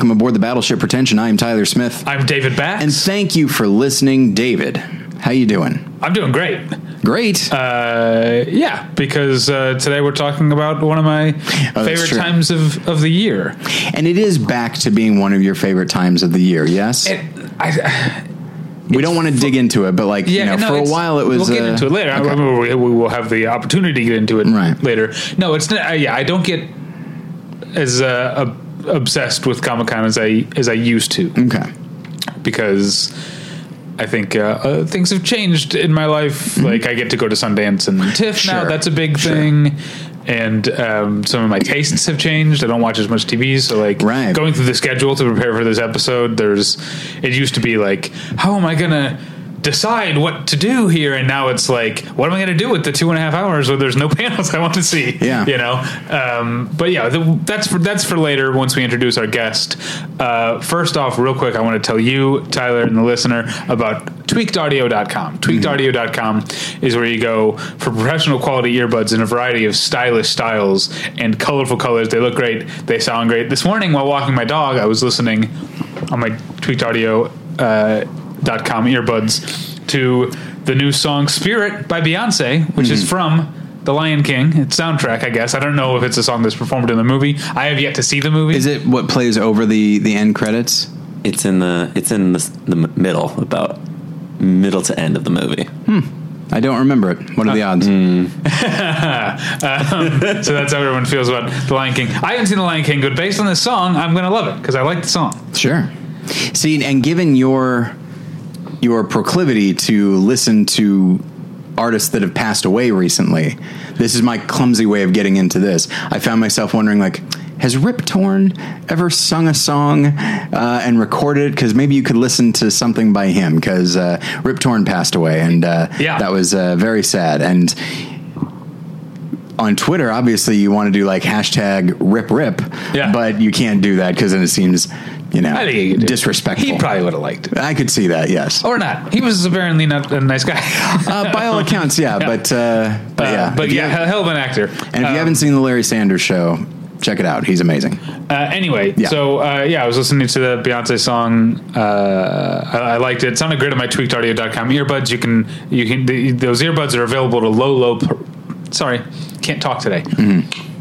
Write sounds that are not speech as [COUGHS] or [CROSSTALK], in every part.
Welcome aboard the Battleship Pretension. I am Tyler Smith. I'm David Bax. And thank you for listening, David. How you doing? I'm doing great. Great. Uh, yeah, because uh, today we're talking about one of my Oh, favorite times of, of the year. and it is back to being one of your favorite times of the year, yes? It, I, we don't want to dig into it, but like, yeah, you know, no, for a while it was. We'll get uh, into it later. I remember we, we will have the opportunity to get into it Right. later. No, it's not. Uh, yeah, I don't get as uh, ob- obsessed with Comic Con as I as I used to. Okay. because I think uh, uh, things have changed in my life. Like I get to go to Sundance and TIFF now. Mm-hmm. That's a big sure. thing. And um, some of my tastes have changed. I don't watch as much TV, so like Right. going through the schedule to prepare for this episode, there's it used to be like, how am I gonna decide what to do here? And now it's like, what am I gonna do with the two and a half hours where there's no [LAUGHS] panels I want to see? Yeah. you know. Um, but yeah, the, that's for that's for later once we introduce our guest. Uh, first off, real quick, I want to tell you, Tyler, and the listener about tweakedaudio.com. Tweakedaudio.com is where you go for professional quality earbuds in a variety of stylish styles and colorful colors. They look great. They sound great. This morning while walking my dog, I was listening on my tweaked audio uh, dot com earbuds to the new song Spirit by Beyonce, which is hmm. from The Lion King. It's soundtrack, I guess. I don't know if it's a song that's performed in the movie. I have yet to see the movie. Is it what plays over the, the end credits? It's in the it's in the, the middle, about middle to end of the movie. Hmm. I don't remember it. What are the odds? Hmm. [LAUGHS] Um, [LAUGHS] so that's how everyone feels about The Lion King. I haven't seen The Lion King, but based on this song, I'm going to love it because I like the song. Sure. See, and given your your proclivity to listen to artists that have passed away recently, this is my clumsy way of getting into this. I found myself wondering, like, has Rip Torn ever sung a song uh, and recorded it? Because maybe you could listen to something by him. Because uh, Rip Torn passed away, and uh, Yeah. that was uh, very sad. And on Twitter, obviously, you want to do like hashtag Rip Rip, Yeah. but you can't do that because then it seems, you know, he could do it. disrespectful. He probably would have liked it. I could see that, yes. Or not. He was apparently not a nice guy. Uh, by all accounts, yeah, [LAUGHS] but uh, but Uh, yeah, but yeah, have- hell of an actor. and if you haven't seen the Larry Sanders Show, check it out. He's amazing. Uh, anyway, Yeah. so uh, yeah, I was listening to the Beyonce song. Uh, I, I liked it. It sounded great on my tweakedaudio.com earbuds. You can you can the, those earbuds are available to low low. Sorry, can't talk today.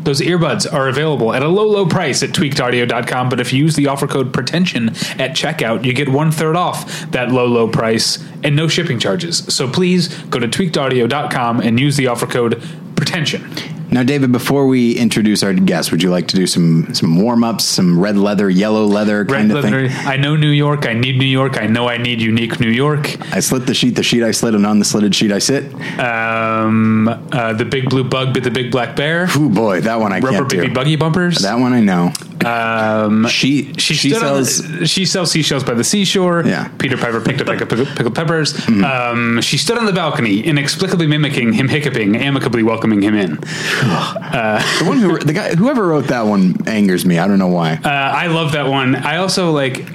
Those earbuds are available at a low, low price at tweakedaudio.com. But if you use the offer code pretension at checkout, you get one third off that low, low price and no shipping charges. So please go to tweakedaudio.com and use the offer code pretension. Now, David, before we introduce our guest, would you like to do some some warm ups, some red leather, yellow leather Red kind of leather. thing? I know New York. I need New York. I know I need unique New York. I slit the sheet, the sheet I slit, and on the slitted sheet I sit. Um, uh, the big blue bug bit the big black bear. Ooh, boy, that one I Rubber can't baby do. buggy bumpers. That one I know. Um, She she, she sells. the, she sells seashells by the seashore. Yeah. Mm-hmm. Peter Piper picked up pickle, pickled peppers. Um, she stood on the balcony, inexplicably mimicking him hiccuping, amicably welcoming him in. the one who the guy whoever wrote that one angers me. I don't know why. Uh, I love that one. I also like.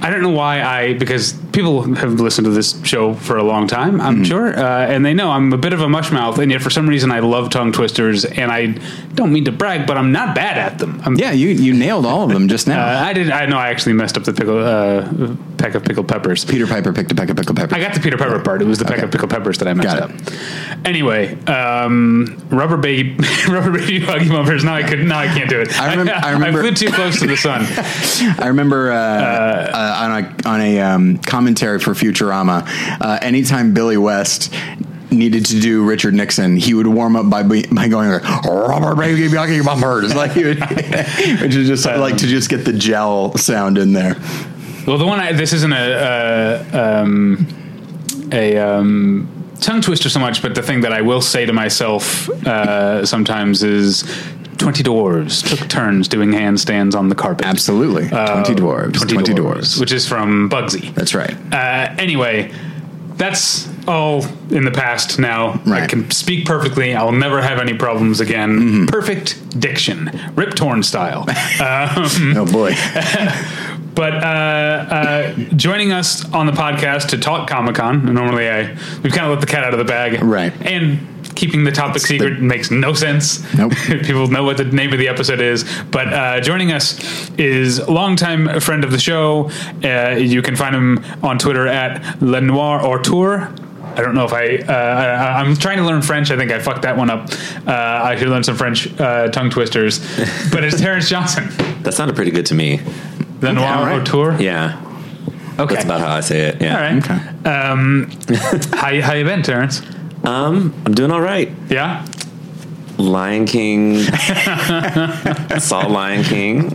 I don't know why I because people have listened to this show for a long time. I'm sure, uh, and they know I'm a bit of a mushmouth, and yet for some reason I love tongue twisters, and I don't mean to brag, but I'm not bad at them. I'm, yeah, you you nailed all of them just now. uh, I did. I know I actually messed up the pickle uh, peck of pickled peppers. Peter Piper picked a peck of pickled peppers. I got the Peter Pepper part. It was the peck Okay. of pickled peppers that I messed up. Anyway, um, rubber baby, [LAUGHS] rubber baby buggy bumpers. Now I could. Now I can't do it. I remember- I remember- [LAUGHS] I flew too close to the sun. [LAUGHS] I remember uh, uh, on a on a um, commentary for Futurama, uh, anytime Billy West needed to do Richard Nixon, he would warm up by by going like "Robert Baby Bucky Bumpers," like he would, [LAUGHS] which is just like to just get the gel sound in there. Well, the one I, this isn't a uh, um, a um, tongue twister so much, but the thing that I will say to myself uh, sometimes is. Twenty dwarves took turns doing handstands on the carpet. Absolutely, twenty dwarves, twenty, dwarves. which is from Bugsy. That's right. Uh, anyway, that's all in the past now. I Right. Mm-hmm. can speak perfectly. I'll never have any problems again. Perfect diction, Rip Torn style. [LAUGHS] um, Oh boy, [LAUGHS] but uh, uh, joining us on the podcast to talk Comic Con. Normally, I we've kind of let the cat out of the bag, Right. And keeping the topic secret makes no sense. Nope. [LAUGHS] People know what the name of the episode is. But uh, joining us is a longtime friend of the show. Uh, you can find him on Twitter at Lenoir Auteur. I don't know if I, uh, I. I'm trying to learn French. I think I fucked that one up. Uh, I should learn some French uh, tongue twisters. [LAUGHS] But it's Terence Johnson. That sounded pretty good to me. Lenoir all right. Auteur. Yeah, Okay. that's about how I say it. Yeah. All right. Okay. Um, [LAUGHS] how how you been, Terence? Um, I'm doing all right. Yeah. Lion King. [LAUGHS] saw Lion King.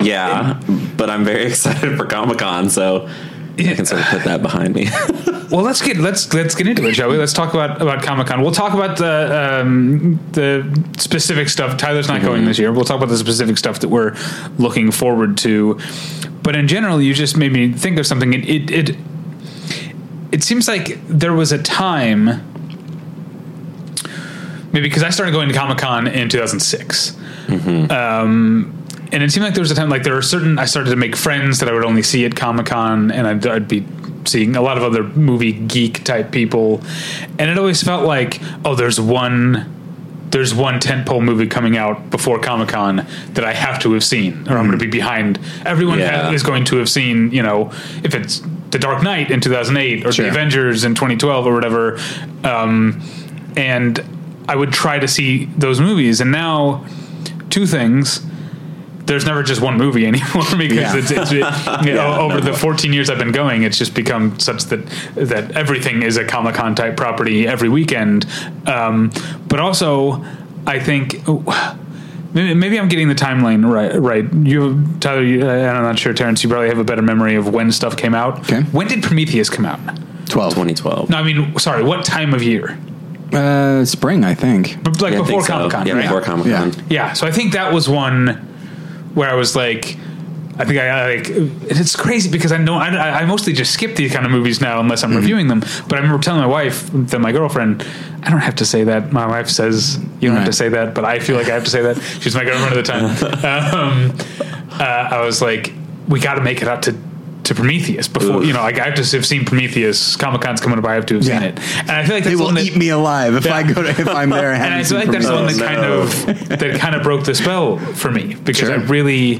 Yeah, but I'm very [LAUGHS] excited for Comic Con, so I can sort of put that behind me. [LAUGHS] Well, let's get let's let's get into it, shall we? Let's talk about about Comic Con. We'll talk about the um, the specific stuff. Tyler's not going this year. We'll talk about the specific stuff that we're looking forward to. But in general, you just made me think of something. It it it, it seems like there was a time, maybe because I started going to Comic Con in 2006. Um, and it seemed like there was a time like there were certain I started to make friends that I would only see at Comic Con, and I'd, I'd be seeing a lot of other movie geek type people, and it always felt like oh, there's one. There's one tentpole movie coming out before Comic Con that I have to have seen, or I'm going to be behind. Everyone Yeah. is going to have seen, you know, if it's The Dark Knight in 2008 or Sure. The Avengers in 2012 or whatever. Um, and I would try to see those movies. And now, two things. There's never just one movie [LAUGHS] anymore because Yeah. it's, it's it, [LAUGHS] you know, over the 14 years I've been going, it's just become such that that everything is a Comic Con type property every weekend. Um, but also, I think. Maybe, maybe I'm getting the timeline right. Right, you, Tyler. You, I'm not sure, Terence. You probably have a better memory of when stuff came out. Okay. When did Prometheus come out? 12. 2012. No, I mean, sorry. What time of year? Uh, spring, I think. But like Yeah, before think. Comic Con, Yeah, right? before Comic Con. Yeah. Yeah, so I think that was one where I was like, I think I, I like. and It's crazy because I know I, I mostly just skip these kind of movies now unless Mm-hmm. I'm reviewing them. But I remember telling my wife that my girlfriend, I don't have to say that. My wife says you don't have to say that, but I feel like I have to say that. She's my girlfriend at the time. [LAUGHS] um, uh, I was like, we got to make it out to. To Prometheus before Oof. you know, like I have to have seen Prometheus. Comic Con's coming up. I have to have Yeah. seen it, and I feel like that's They will that, eat me alive if I go to, if I'm there. [LAUGHS] and I feel like that's the one that kind of that kind of broke the spell for me because Sure. I really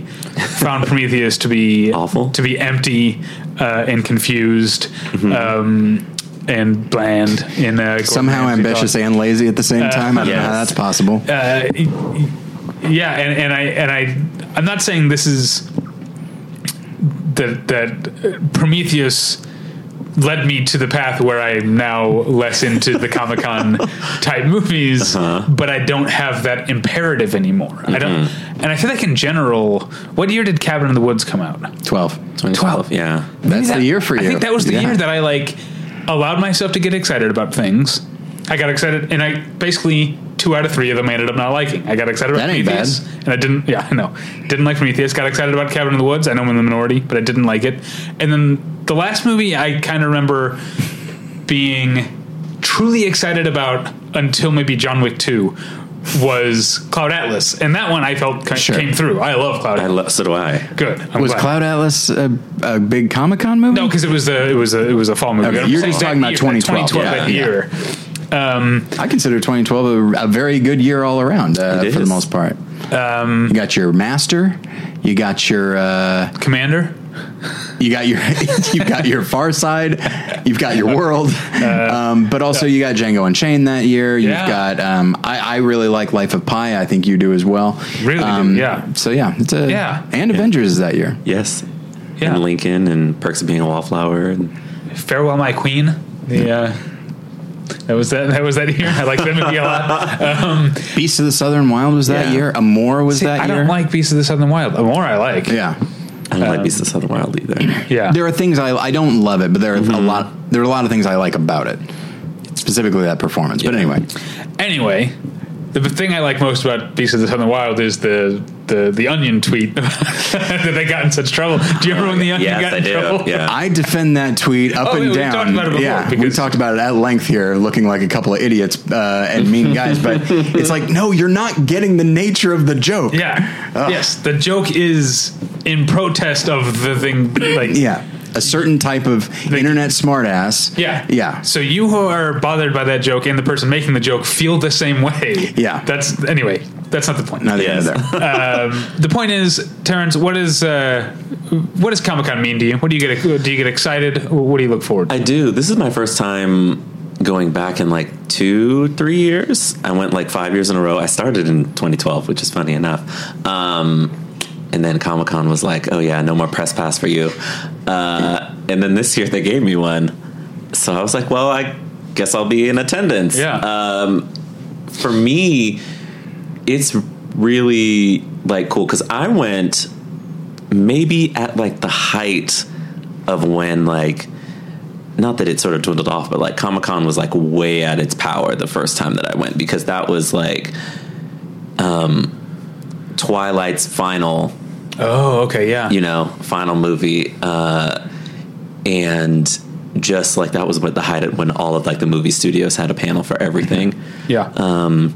found Prometheus to be [LAUGHS] Awful. to be empty uh, and confused. Um, and bland in uh, somehow Ramsay ambitious thought. and lazy at the same time. I don't know how that's possible. Uh, yeah, and, and I and I I'm not saying this is that that Prometheus led me to the path where I'm now less into the Comic Con [LAUGHS] type movies, uh-huh. but I don't have that imperative anymore. I don't, mm-hmm. and I feel like in general, what year did Cabin in the Woods come out? 12. 2012. Yeah. That's the year for you. I think that was the Yeah. year that I like allowed myself to get excited about things. I got excited, and I basically two out of three of them I ended up not liking. I got excited about That ain't Prometheus, and I didn't. Yeah, I know, didn't like Prometheus. Got excited about Cabin in the Woods. I know I'm in the minority, but I didn't like it. And then the last movie, I kind of remember being truly excited about until maybe John Wick Two was Cloud Atlas, and that one I felt ki- Sure. came through. I love Cloud I Atlas. lo- so do I. Good. I'm Was glad. Cloud Atlas a, a big Comic Con movie? No, because it was a it was a it was a fall movie. Okay, you're just that talking about year, 2012. 2012 Yeah, that yeah. year. Um, I consider 2012 a, a very good year all around uh, for the most part. Um, you got your Master, you got your uh, Commander. you got your [LAUGHS] you got your Far Side, you've got your World, um, but also you got Django Unchained that year. You've Yeah. got um, I, I really like Life of Pi. I think you do as well. Really do, Um, yeah. So yeah, it's a Yeah. and Avengers is that year. Yes. Yeah. And Lincoln and Perks of Being a Wallflower. And Farewell, My Queen. The uh, that was that that was that year. I like that movie a lot. Um, Beast of the Southern Wild was that Yeah. year. Amour was see, that I year. I don't like Beasts of the Southern Wild. The I like. yeah. I don't like Beast of the Southern Wild either. [CLEARS THROAT] Yeah. There are things I I don't love it, but there are a lot there are a lot of things I like about it. Specifically that performance. But anyway, Anyway, the thing I like most about Beasts of the Southern Wild is the the the Onion tweet [LAUGHS] that they got in such trouble. Do you remember when the Onion Yes, got I in do. trouble? Yeah. I defend that tweet up Oh, and yeah, we down. talked about it before, yeah, we talked about it at length here, looking like a couple of idiots uh, and mean guys. But [LAUGHS] it's like, no, you're not getting the nature of the joke. Yeah. Yes. The joke is in protest of the thing. Like Yeah. A certain type of internet smartass. Yeah. Yeah. So you who are bothered by that joke and the person making the joke feel the same way. Yeah. That's anyway. That's not the point. Neither here Yes. nor there. [LAUGHS] um, the point is, Terence, what is uh, what does Comic Con mean to you? What do you get? Do you get excited? What do you look forward? to? I do. This is my first time going back in like two, three years. I went like five years in a row. I started in 2012, which is funny enough. Um, and then Comic Con was like, oh yeah, no more press pass for you. Uh, and then this year they gave me one. So I was like, well, I guess I'll be in attendance. Yeah. Um, for me, it's really like cool because I went maybe at like the height of when like not that it sort of dwindled off, but like Comic Con was like way at its power the first time that I went because that was like um Twilight's final, oh, okay, yeah. you know, final movie. Uh and just like that was what the height when all of like the movie studios had a panel for everything. yeah. Um,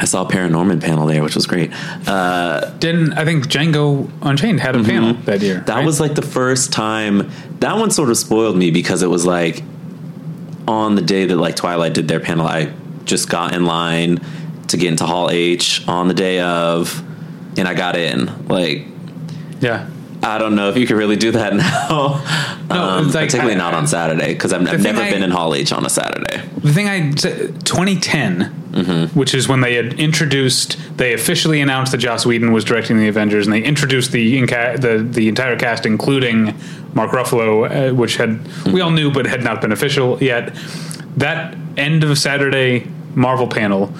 I saw a Paranorman panel there, which was great. Uh Didn't I think Django Unchained had a panel that year? Mm-hmm. That right? was like the first time. That one sort of spoiled me because it was like on the day that like Twilight did their panel, I just got in line to get into Hall H on the day of, and I got in. Like yeah. I don't know if you could really do that [LAUGHS] now. No, um, like- particularly I- not on Saturday because I've, I've never I- been in Hall H on a Saturday. The thing I 2010, Mm-hmm. which is when they had introduced, they officially announced that Joss Whedon was directing the Avengers, and they introduced the inca- the the entire cast, including Mark Ruffalo, uh, which had we all knew but had not been official yet. That end of Saturday Marvel panel.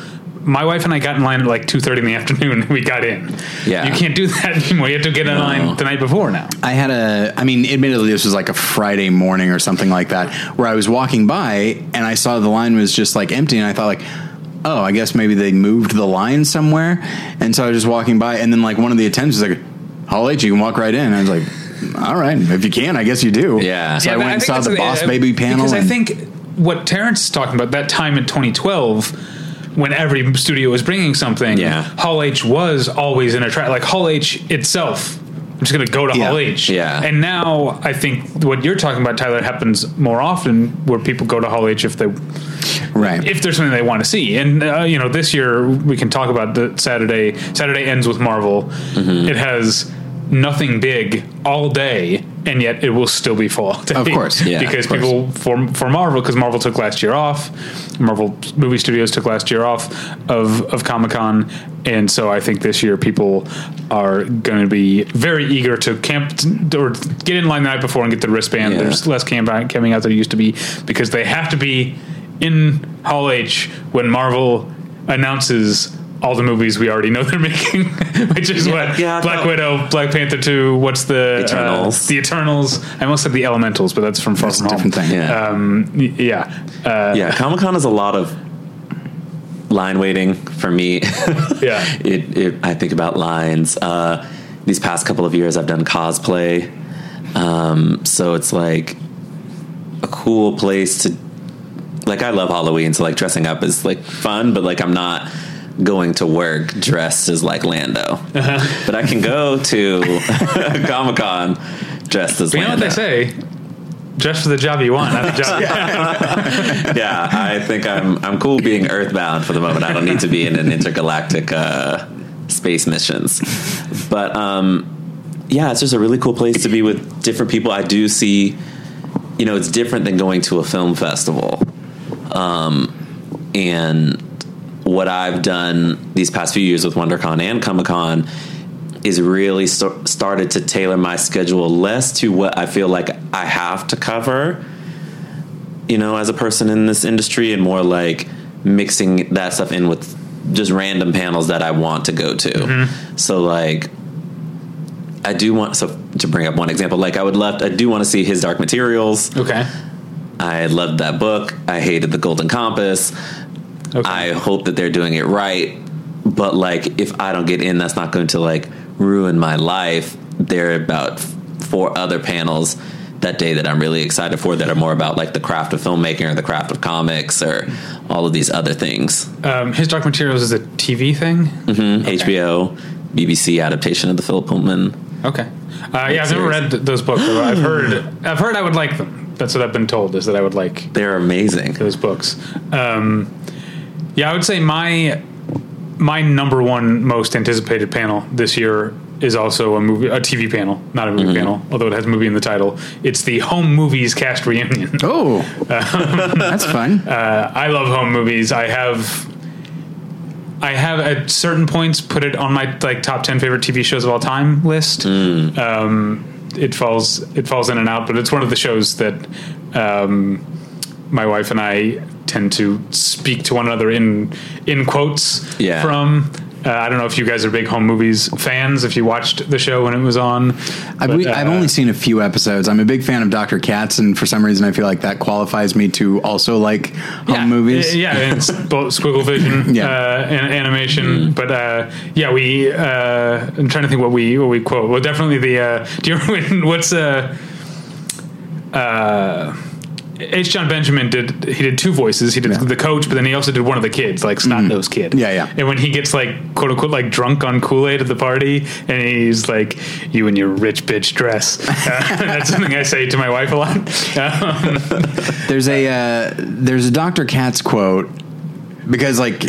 My wife and I got in line at like two thirty in the afternoon. We got in. Yeah. you can't do that anymore. You have to get in No. line the night before now. I had a, I mean, admittedly, this was like a Friday morning or something like that, where I was walking by and I saw the line was just like empty, and I thought like, oh, I guess maybe they moved the line somewhere, and so I was just walking by, and then like one of the attendants was like, Hall H, you can walk right in. I was like, all right, if you can, I guess you do. Yeah. So Yeah, I but went and saw that's the Boss uh, Baby panel. because I think what Terence is talking about that time in 2012 when every studio was bringing something. Yeah. Hall H was always in a track like Hall H itself. I'm just going to go to Yeah. Hall H. Yeah. And now I think what you're talking about, Tyler, happens more often where people go to Hall H if they right. if there's something they want to see. And uh, you know, this year we can talk about the Saturday. Saturday ends with Marvel. Mm-hmm. It has nothing big all day, and yet it will still be full. all [LAUGHS] day. Of course, yeah, because course. people for for Marvel because Marvel took last year off. Marvel movie studios took last year off of of Comic Con, and so I think this year people are going to be very eager to camp or get in line the night before and get the wristband. Yeah. There's less camp coming out than there used to be because they have to be in Hall H when Marvel announces all the movies we already know [LAUGHS] they're making, which is what yeah, Black thought- Widow, Black Panther two. What's the Eternals. Uh, the Eternals. I almost said the Elementals, but that's from Far That's a From Home. different thing. Yeah. Um, yeah, uh, yeah, Comic Con is a lot of line waiting for me. [LAUGHS] Yeah. it, it. I think about lines. Uh, these past couple of years, I've done cosplay, um, so it's like a cool place to. Like I love Halloween, so like dressing up is like fun, but like I'm not going to work dressed as like Lando. Uh-huh. But I can go to [LAUGHS] Comic Con dressed as But you know what they say? Dress for the job you want, not the job. [LAUGHS] yeah, I think I'm I'm cool being earthbound for the moment. I don't need to be in an intergalactic uh, space missions. But um, yeah, it's just a really cool place to be with different people. I do see, you know, it's different than going to a film festival. Um, and what I've done these past few years with WonderCon and Comic Con is really st- started to tailor my schedule less to what I feel like I have to cover you know, as a person in this industry, and more like mixing that stuff in with just random panels that I want to go to. Mm-hmm. So, like, I do want so to bring up one example. Like, I would love, I do want to see his Dark Materials. okay. I loved that book. I hated the Golden Compass. Okay. I hope that they're doing it right. But like, if I don't get in, that's not going to like ruin my life. There are about four other panels that day that I'm really excited for that are more about like the craft of filmmaking or the craft of comics or all of these other things. Um, his Dark Materials is a TV thing. Mhm. HBO, BBC adaptation of the Philip Pullman. Okay. Uh, yeah, I've never read th- those books. but I've heard. I've heard I would like them. That's what I've been told. Is that I would like They're amazing. those books. Um, yeah, I would say my my number one most anticipated panel this year is also a movie, a TV panel, not a movie panel, although it has movie in the title. It's the Home Movies Cast Reunion. Oh, [LAUGHS] that's fun. [LAUGHS] Uh, I love home movies. I have. I have at certain points put it on my like top ten favorite TV shows of all time list. Um, it falls it falls in and out, but it's one of the shows that um, my wife and I tend to speak to one another in in quotes Yeah. from. Uh, I don't know if you guys are big home movies fans. If you watched the show when it was on, I've, but, we, I've uh, only seen a few episodes. I'm a big fan of Dr. Katz, and for some reason, I feel like that qualifies me to also like home movies. Yeah, and [LAUGHS] it's both Squigglevision, Yeah. uh, and animation. Mm-hmm. But uh, yeah, we. Uh, I'm trying to think what we what we quote. Well, definitely the. Uh, [LAUGHS] do you remember what's uh, uh, H. John Benjamin did he did two voices. He did Yeah. the coach, but then he also did one of the kids, like snot Nose kid. Yeah, yeah. And when he gets like quote unquote like drunk on Kool Aid at the party, and he's like, "You and your rich bitch dress." [LAUGHS] Uh, [LAUGHS] that's something I say to my wife a lot. Um, There's a uh, there's a Dr. Katz quote because like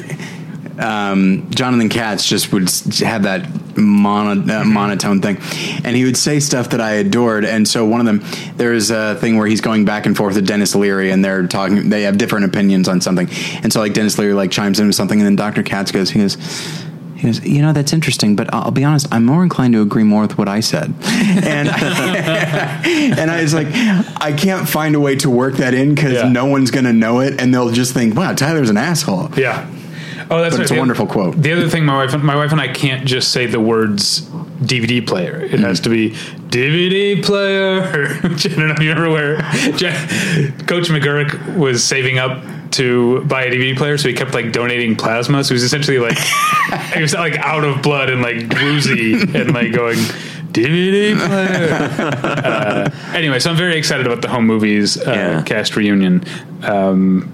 um, Jonathan Katz just would have that mono, uh, monotone thing, and he would say stuff that I adored. And so one of them, there's a thing where he's going back and forth with Denis Leary, and they're talking. They have different opinions on something, and so like Denis Leary like chimes in with something, and then Dr. Katz goes, he goes. He goes, you know, that's interesting, but I'll be honest, I'm more inclined to agree more with what I said. [LAUGHS] And I, [LAUGHS] and I was like, I can't find a way to work that in because Yeah. no one's going to know it, and they'll just think, wow, Tyler's an asshole. Yeah. Oh, that's But right. it's a The- wonderful quote. The other thing, my wife, my wife and I can't just say the words DVD player. It has to be DVD player. [LAUGHS] I don't know if you remember where Coach McGuirk was saving up to buy a DVD player, so he kept like donating plasma. So he was essentially like [LAUGHS] he was like out of blood and like woozy and like going. DVD player. [LAUGHS] uh, anyway, so I'm very excited about the home movies uh, Yeah. cast reunion. Um,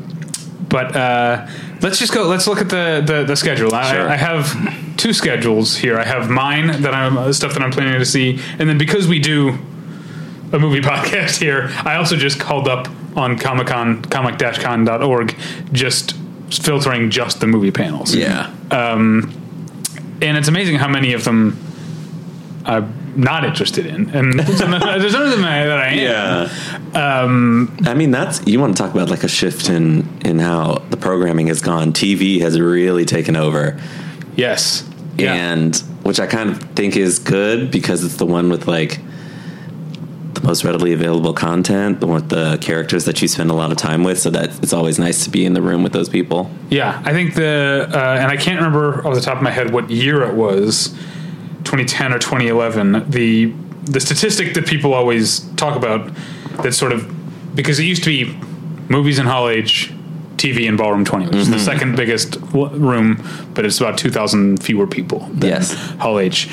but uh, let's just go. Let's look at the the, the schedule. Sure. I, I have two schedules here. I have mine that I'm uh, stuff that I'm planning to see, and then because we do a movie [LAUGHS] podcast here, I also just called up on Comic Con comic-con.org, just filtering just the movie panels. Yeah. and it's amazing how many of them I'm not interested in, and [LAUGHS] there's some of them that I am. Yeah. Um, I mean, that's you want to talk about like a shift in in how the programming has gone. TV has really taken over, Yes. Yeah. and which I kind of think is good because it's the one with like the most readily available content, the one with the characters that you spend a lot of time with. So that it's always nice to be in the room with those people. Yeah, I think the uh, and I can't remember off the top of my head what year it was, 2010 or 2011. The the statistic that people always talk about that sort of because it used to be movies in Hall H, TV in Ballroom 20, which is the second biggest l- room, but it's about 2,000 fewer people. Than Yes. Hall H.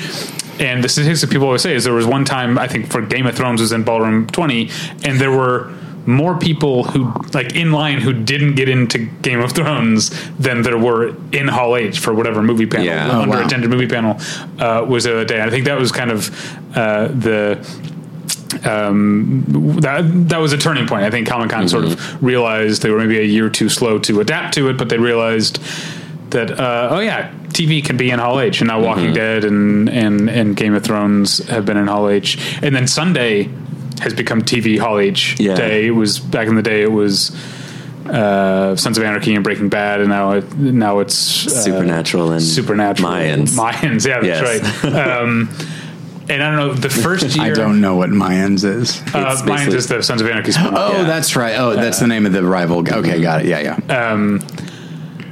And the statistic people always say is there was one time I think for Game of Thrones was in Ballroom 20, and there were more people who like in line who didn't get into Game of Thrones than there were in Hall H for whatever movie panel, Yeah. the Oh, wow. underattended movie panel uh, was the other day. I think that was kind of uh, the um, that that was a turning point. I think Comic Con sort of realized they were maybe a year too slow to adapt to it, but they realized that uh, oh yeah, TV can be in Hall H, and now Walking Dead and, and and Game of Thrones have been in Hall H, and then Sunday has become TV Hall H Yeah. day. It was back in the day. It was. Uh, Sons of Anarchy and Breaking Bad, and now it, now it's uh, Supernatural and Supernatural Mayans. Mayans, yeah, that's Yes. right. [LAUGHS] Um, and I don't know the first [LAUGHS] year. I don't know what Mayans is. Uh, Mayans is the Sons of Anarchy oh, yeah. that's right. Oh, that's the name of the rival. Okay, got it. Yeah, yeah. Uh,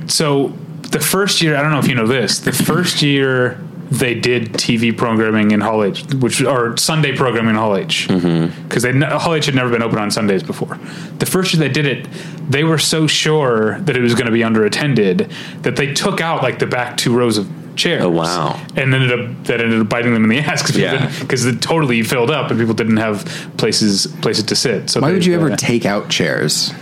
So the first year, I don't know if you know this. The first year they did TV programming in Hall H, which or Sunday programming in Hall H, because they Hall H had never been open on Sundays before. The first year they did it, they were so sure that it was going to be underattended that they took out like the back two rows of chairs. Oh, wow. And ended up that ended up biting them in the ass because Yeah. because it totally filled up and people didn't have places places to sit. So Why they- would you ever uh, take out chairs?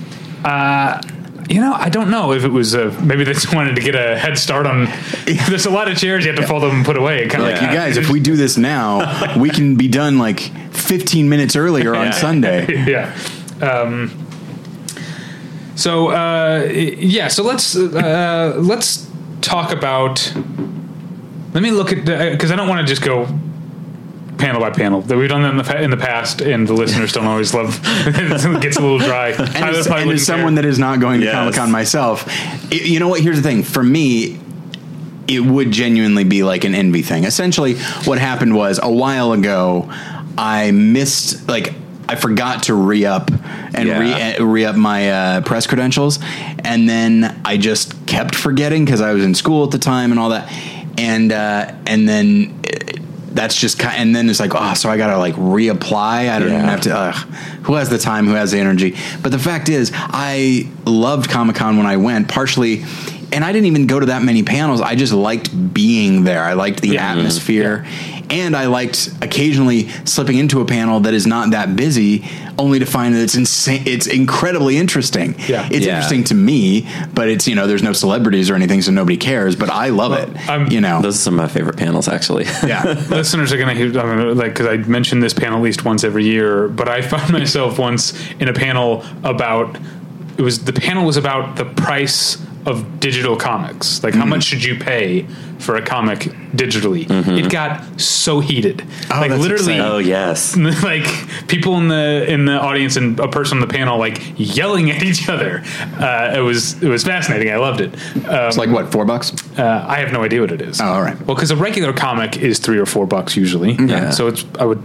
You know, I don't know if it was uh, maybe they [LAUGHS] just wanted to get a head start on. There's a lot of chairs you have to fold up and put away. Kind of Like, you guys, if [LAUGHS] we do this now, we can be done like 15 minutes earlier on Yeah. Sunday. [LAUGHS] yeah. Um, so uh, yeah, so let's uh, let's talk about. Let me look at because I don't want to just go panel by panel. That we've done that in the in the past, and the listeners don't always love. [LAUGHS] it gets a little dry. And as, and as someone that is not going to Yes. Comic Con myself, it- you know what? Here's the thing. For me, it would genuinely be like an envy thing. Essentially, what happened was a while ago, I missed like I forgot to re up and Yeah. re re up my uh, press credentials, and then I just kept forgetting because I was in school at the time and all that, and uh, and then. uh, That's just kind, and then it's like, oh, so I gotta like reapply. I don't even have to. Who has the time? Who has the energy? But the fact is, I loved Comic Con when I went, partially, and I didn't even go to that many panels. I just liked being there. I liked the Yeah. atmosphere, and I liked occasionally slipping into a panel that is not that busy, only to find that it's insane. It's incredibly interesting. Yeah. it's Yeah. interesting to me, but it's you know there's no celebrities or anything, so nobody cares. But I love it. I'm- you know, Those are some of my favorite panels, actually. [LAUGHS] yeah. [LAUGHS] listeners are going to hear I'm gonna, like because I mention this panel at least once every year. But I found [LAUGHS] myself once in a panel about it was the panel was about the price of digital comics. Like how Mm-hmm. much should you pay for a comic digitally? It got so heated. Mm-hmm. Oh, like literally. exciting. oh yes. [LAUGHS] like people in the in the audience and a person on the panel like yelling at each other. Uh, it was it was fascinating. I loved it. Um, It's like what four bucks? uh, I have no idea what it is. Oh, all right. Well, because a regular comic is three or four bucks usually. Yeah. So it's I would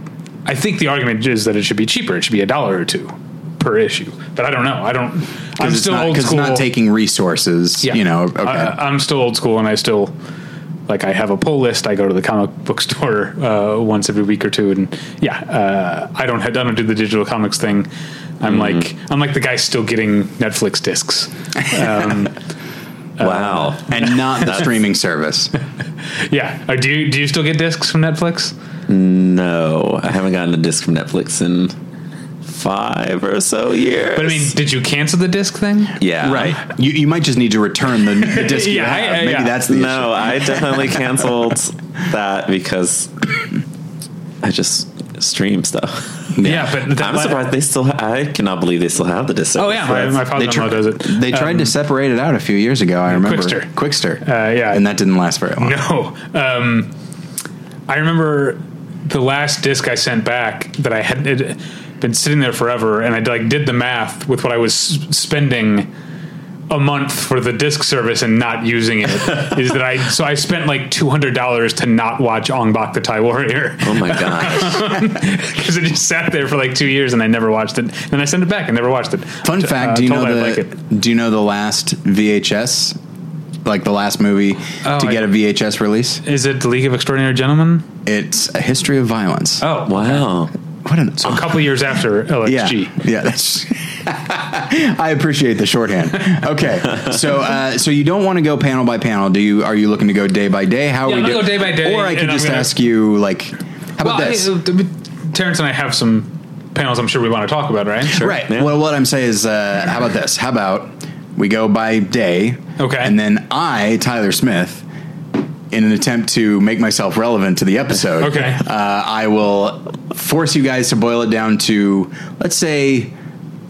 I think the argument is that it should be cheaper. It should be a dollar or two per issue. But I don't know. I don't. I'm it's still not, old 'cause school. it's not taking resources. Yeah. You know. Okay. I, I'm still old school, and I still like I have a pull list. I go to the comic book [LAUGHS] store uh, once every week or two, and yeah, uh, I don't have, I don't do the digital comics thing. I'm like I'm like the guy still getting Netflix discs. Um, [LAUGHS] wow. and not the streaming service. [LAUGHS] yeah, uh, do you do you still get discs from Netflix? No, I haven't gotten a disc from Netflix in five or so years. But I mean, did you cancel the disc thing? yeah, Right. You, you might just need to return the, the [LAUGHS] disc. Yeah, I- have. I- Maybe yeah. that's the No, I definitely canceled that because I just stream stuff. Yeah, but that- I'm surprised they still. Ha- I cannot believe they still have the disc. Oh yeah, my, my They, father-in-law tr- does it. they tried to separate it out a few years ago. I remember Qwikster. Qwikster. Uh, yeah. and that didn't last very long. No. Um, I remember the last disc I sent back that I had it been sitting there forever, and I like did the math with what I was spending a month for the disc service and not using it. [LAUGHS] is that I so I spent like two hundred dollars to not watch Ong Bak the Thai Warrior Oh my gosh! [LAUGHS] because it just sat there for like two years and I never watched it. And I sent it back and never watched it. Fun T- fact: uh, Do you know the like it. Do you know the last VHS, like the last movie Oh, to I- get a VHS release? Is it the League of Extraordinary Gentlemen? It's a history of violence. Oh, Wow. What an so a couple years after [LAUGHS] yeah, LXG. yeah. That's. [LAUGHS] I appreciate the shorthand. Okay, so uh, so you don't want to go panel by panel. Do you? Are you looking to go day by day? How Yeah, are we I'm do- go day by day, Or I could just gonna- ask you, like, how about this? I, uh, Terence and I have some panels I'm sure we want to talk about, right? Sure. Right. Yeah. Well, what I'm saying is, uh, how about this? How about we go by day? Okay. And then I, Tyler Smith, in an attempt to make myself relevant to the episode, Okay. uh, I will force you guys to boil it down to, let's say,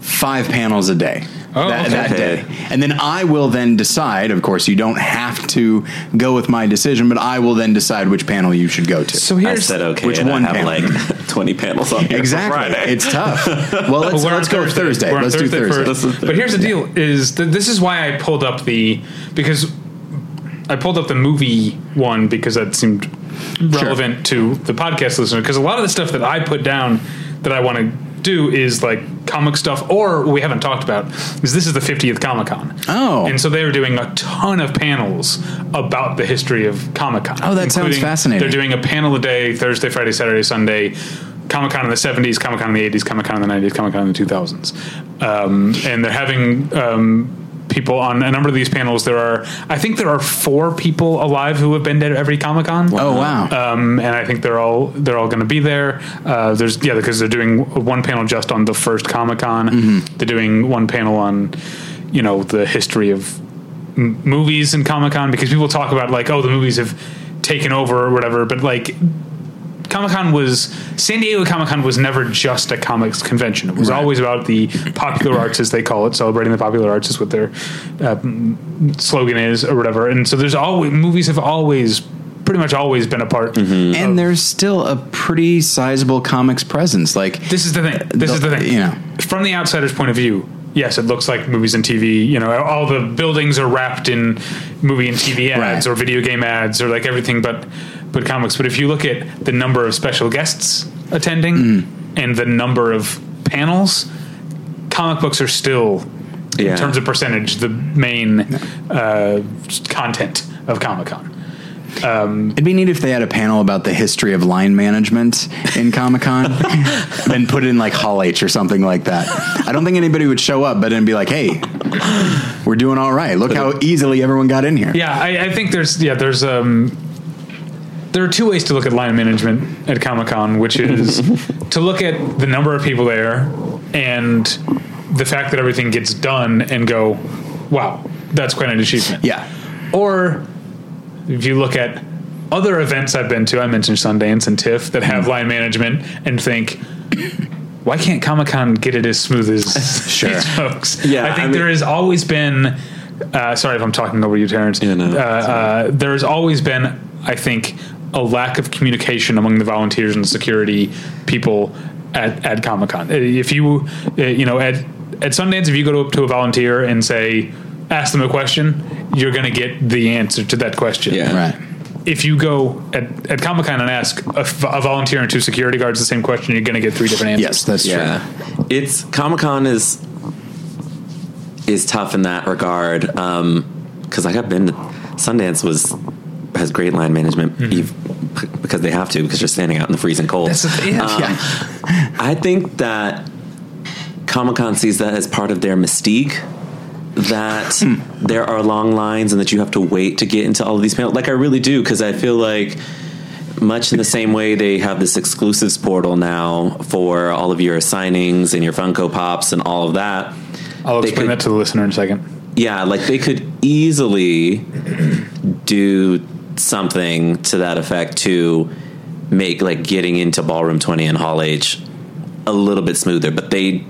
five panels a day. Oh, that, okay. that day. And then I will then decide, of course, you don't have to go with my decision, but I will then decide which panel you should go to. So I here's said okay, which and one I have panel? like [LAUGHS] 20 panels on here for Exactly. Friday. It's tough. [LAUGHS] Well, let's, Well, let's go Thursday. We're Let's do Thursday. first. This But here's the deal: is that this is why I pulled up the because I pulled up the movie one because that seemed relevant to the podcast listener. Because a lot of the stuff that I put down that I want to do is like comic stuff, or we haven't talked about is this is the 50th Comic Con. Oh. and so they are doing a ton of panels about the history of Comic Con. Oh, that sounds fascinating. They're doing a panel a day, Thursday, Friday, Saturday, Sunday. Comic Con in the 70s, Comic Con in the 80s, Comic Con in the 90s, Comic Con in the 2000s. Um, and they're having um, people on a number of these panels. There are, I think there are four people alive who have been to every Comic Con. Oh, wow. Um, and I think they're all they're all going to be there. Uh, there's yeah because they're doing one panel just on the first Comic Con. Mm-hmm. They're doing one panel on you know the history of m- movies and Comic Con because people talk about like oh the movies have taken over or whatever, but like Comic Con was San Diego Comic Con was never just a comics convention. It was Right. always about the popular arts, as they call it, celebrating the popular arts is what their uh, slogan is, or whatever. And so there's always movies have always pretty much always been a part. and there's still a pretty sizable comics presence. Like This is the thing. This is the thing. You know. from the outsider's point of view, yes, it looks like movies and TV. You know, all the buildings are wrapped in movie and TV ads Right. or video game ads or like everything, but comics. But if you look at the number of special guests attending Mm. and the number of panels, comic books are still, Yeah. in terms of percentage, the main uh, content of Comic Con. It'd be neat if they had a panel about the history of line management in Comic Con, [LAUGHS] then put it in like Hall H or something like that. I don't think anybody would show up, but then be like, "Hey, we're doing all right. Look how easily everyone got in here." Yeah, I, I think there's yeah there's um there are two ways to look at line management at Comic Con, which is [LAUGHS] to look at the number of people there and the fact that everything gets done and go, wow, that's quite an achievement. Yeah. Or if you look at other events I've been to, I mentioned Sundance and TIFF that have line management and think, why can't Comic Con get it as smooth as [LAUGHS] Sure. these folks? Yeah, I think I mean- there has always been. Uh, sorry if I'm talking over you, Terence. Yeah, no, uh, uh, there has always been, I think, a lack of communication among the volunteers and security people at, at Comic Con. If you, uh, you know, at at Sundance, if you go to, to a volunteer and say, ask them a question, you're going to get the answer to that question Yeah. Right. if you go at, at Comic Con and ask a, a volunteer and two security guards the same question, you're going to get three different answers. Yes, that's true. It's Comic Con is is tough in that regard because like I've been to, Sundance was has great line management ev- because they have to because you're standing out in the freezing cold. That's Um, yeah. I think that Comic Con sees that as part of their mystique. That there are long lines and that you have to wait to get into all of these panels. Like I really do because I feel like much in the same way they have this exclusives portal now for all of your signings and your Funko Pops and all of that. I'll explain could- that to the listener in a second. Yeah, like they could easily do something to that effect to make like getting into Ballroom 20 and Hall H a little bit smoother. But they,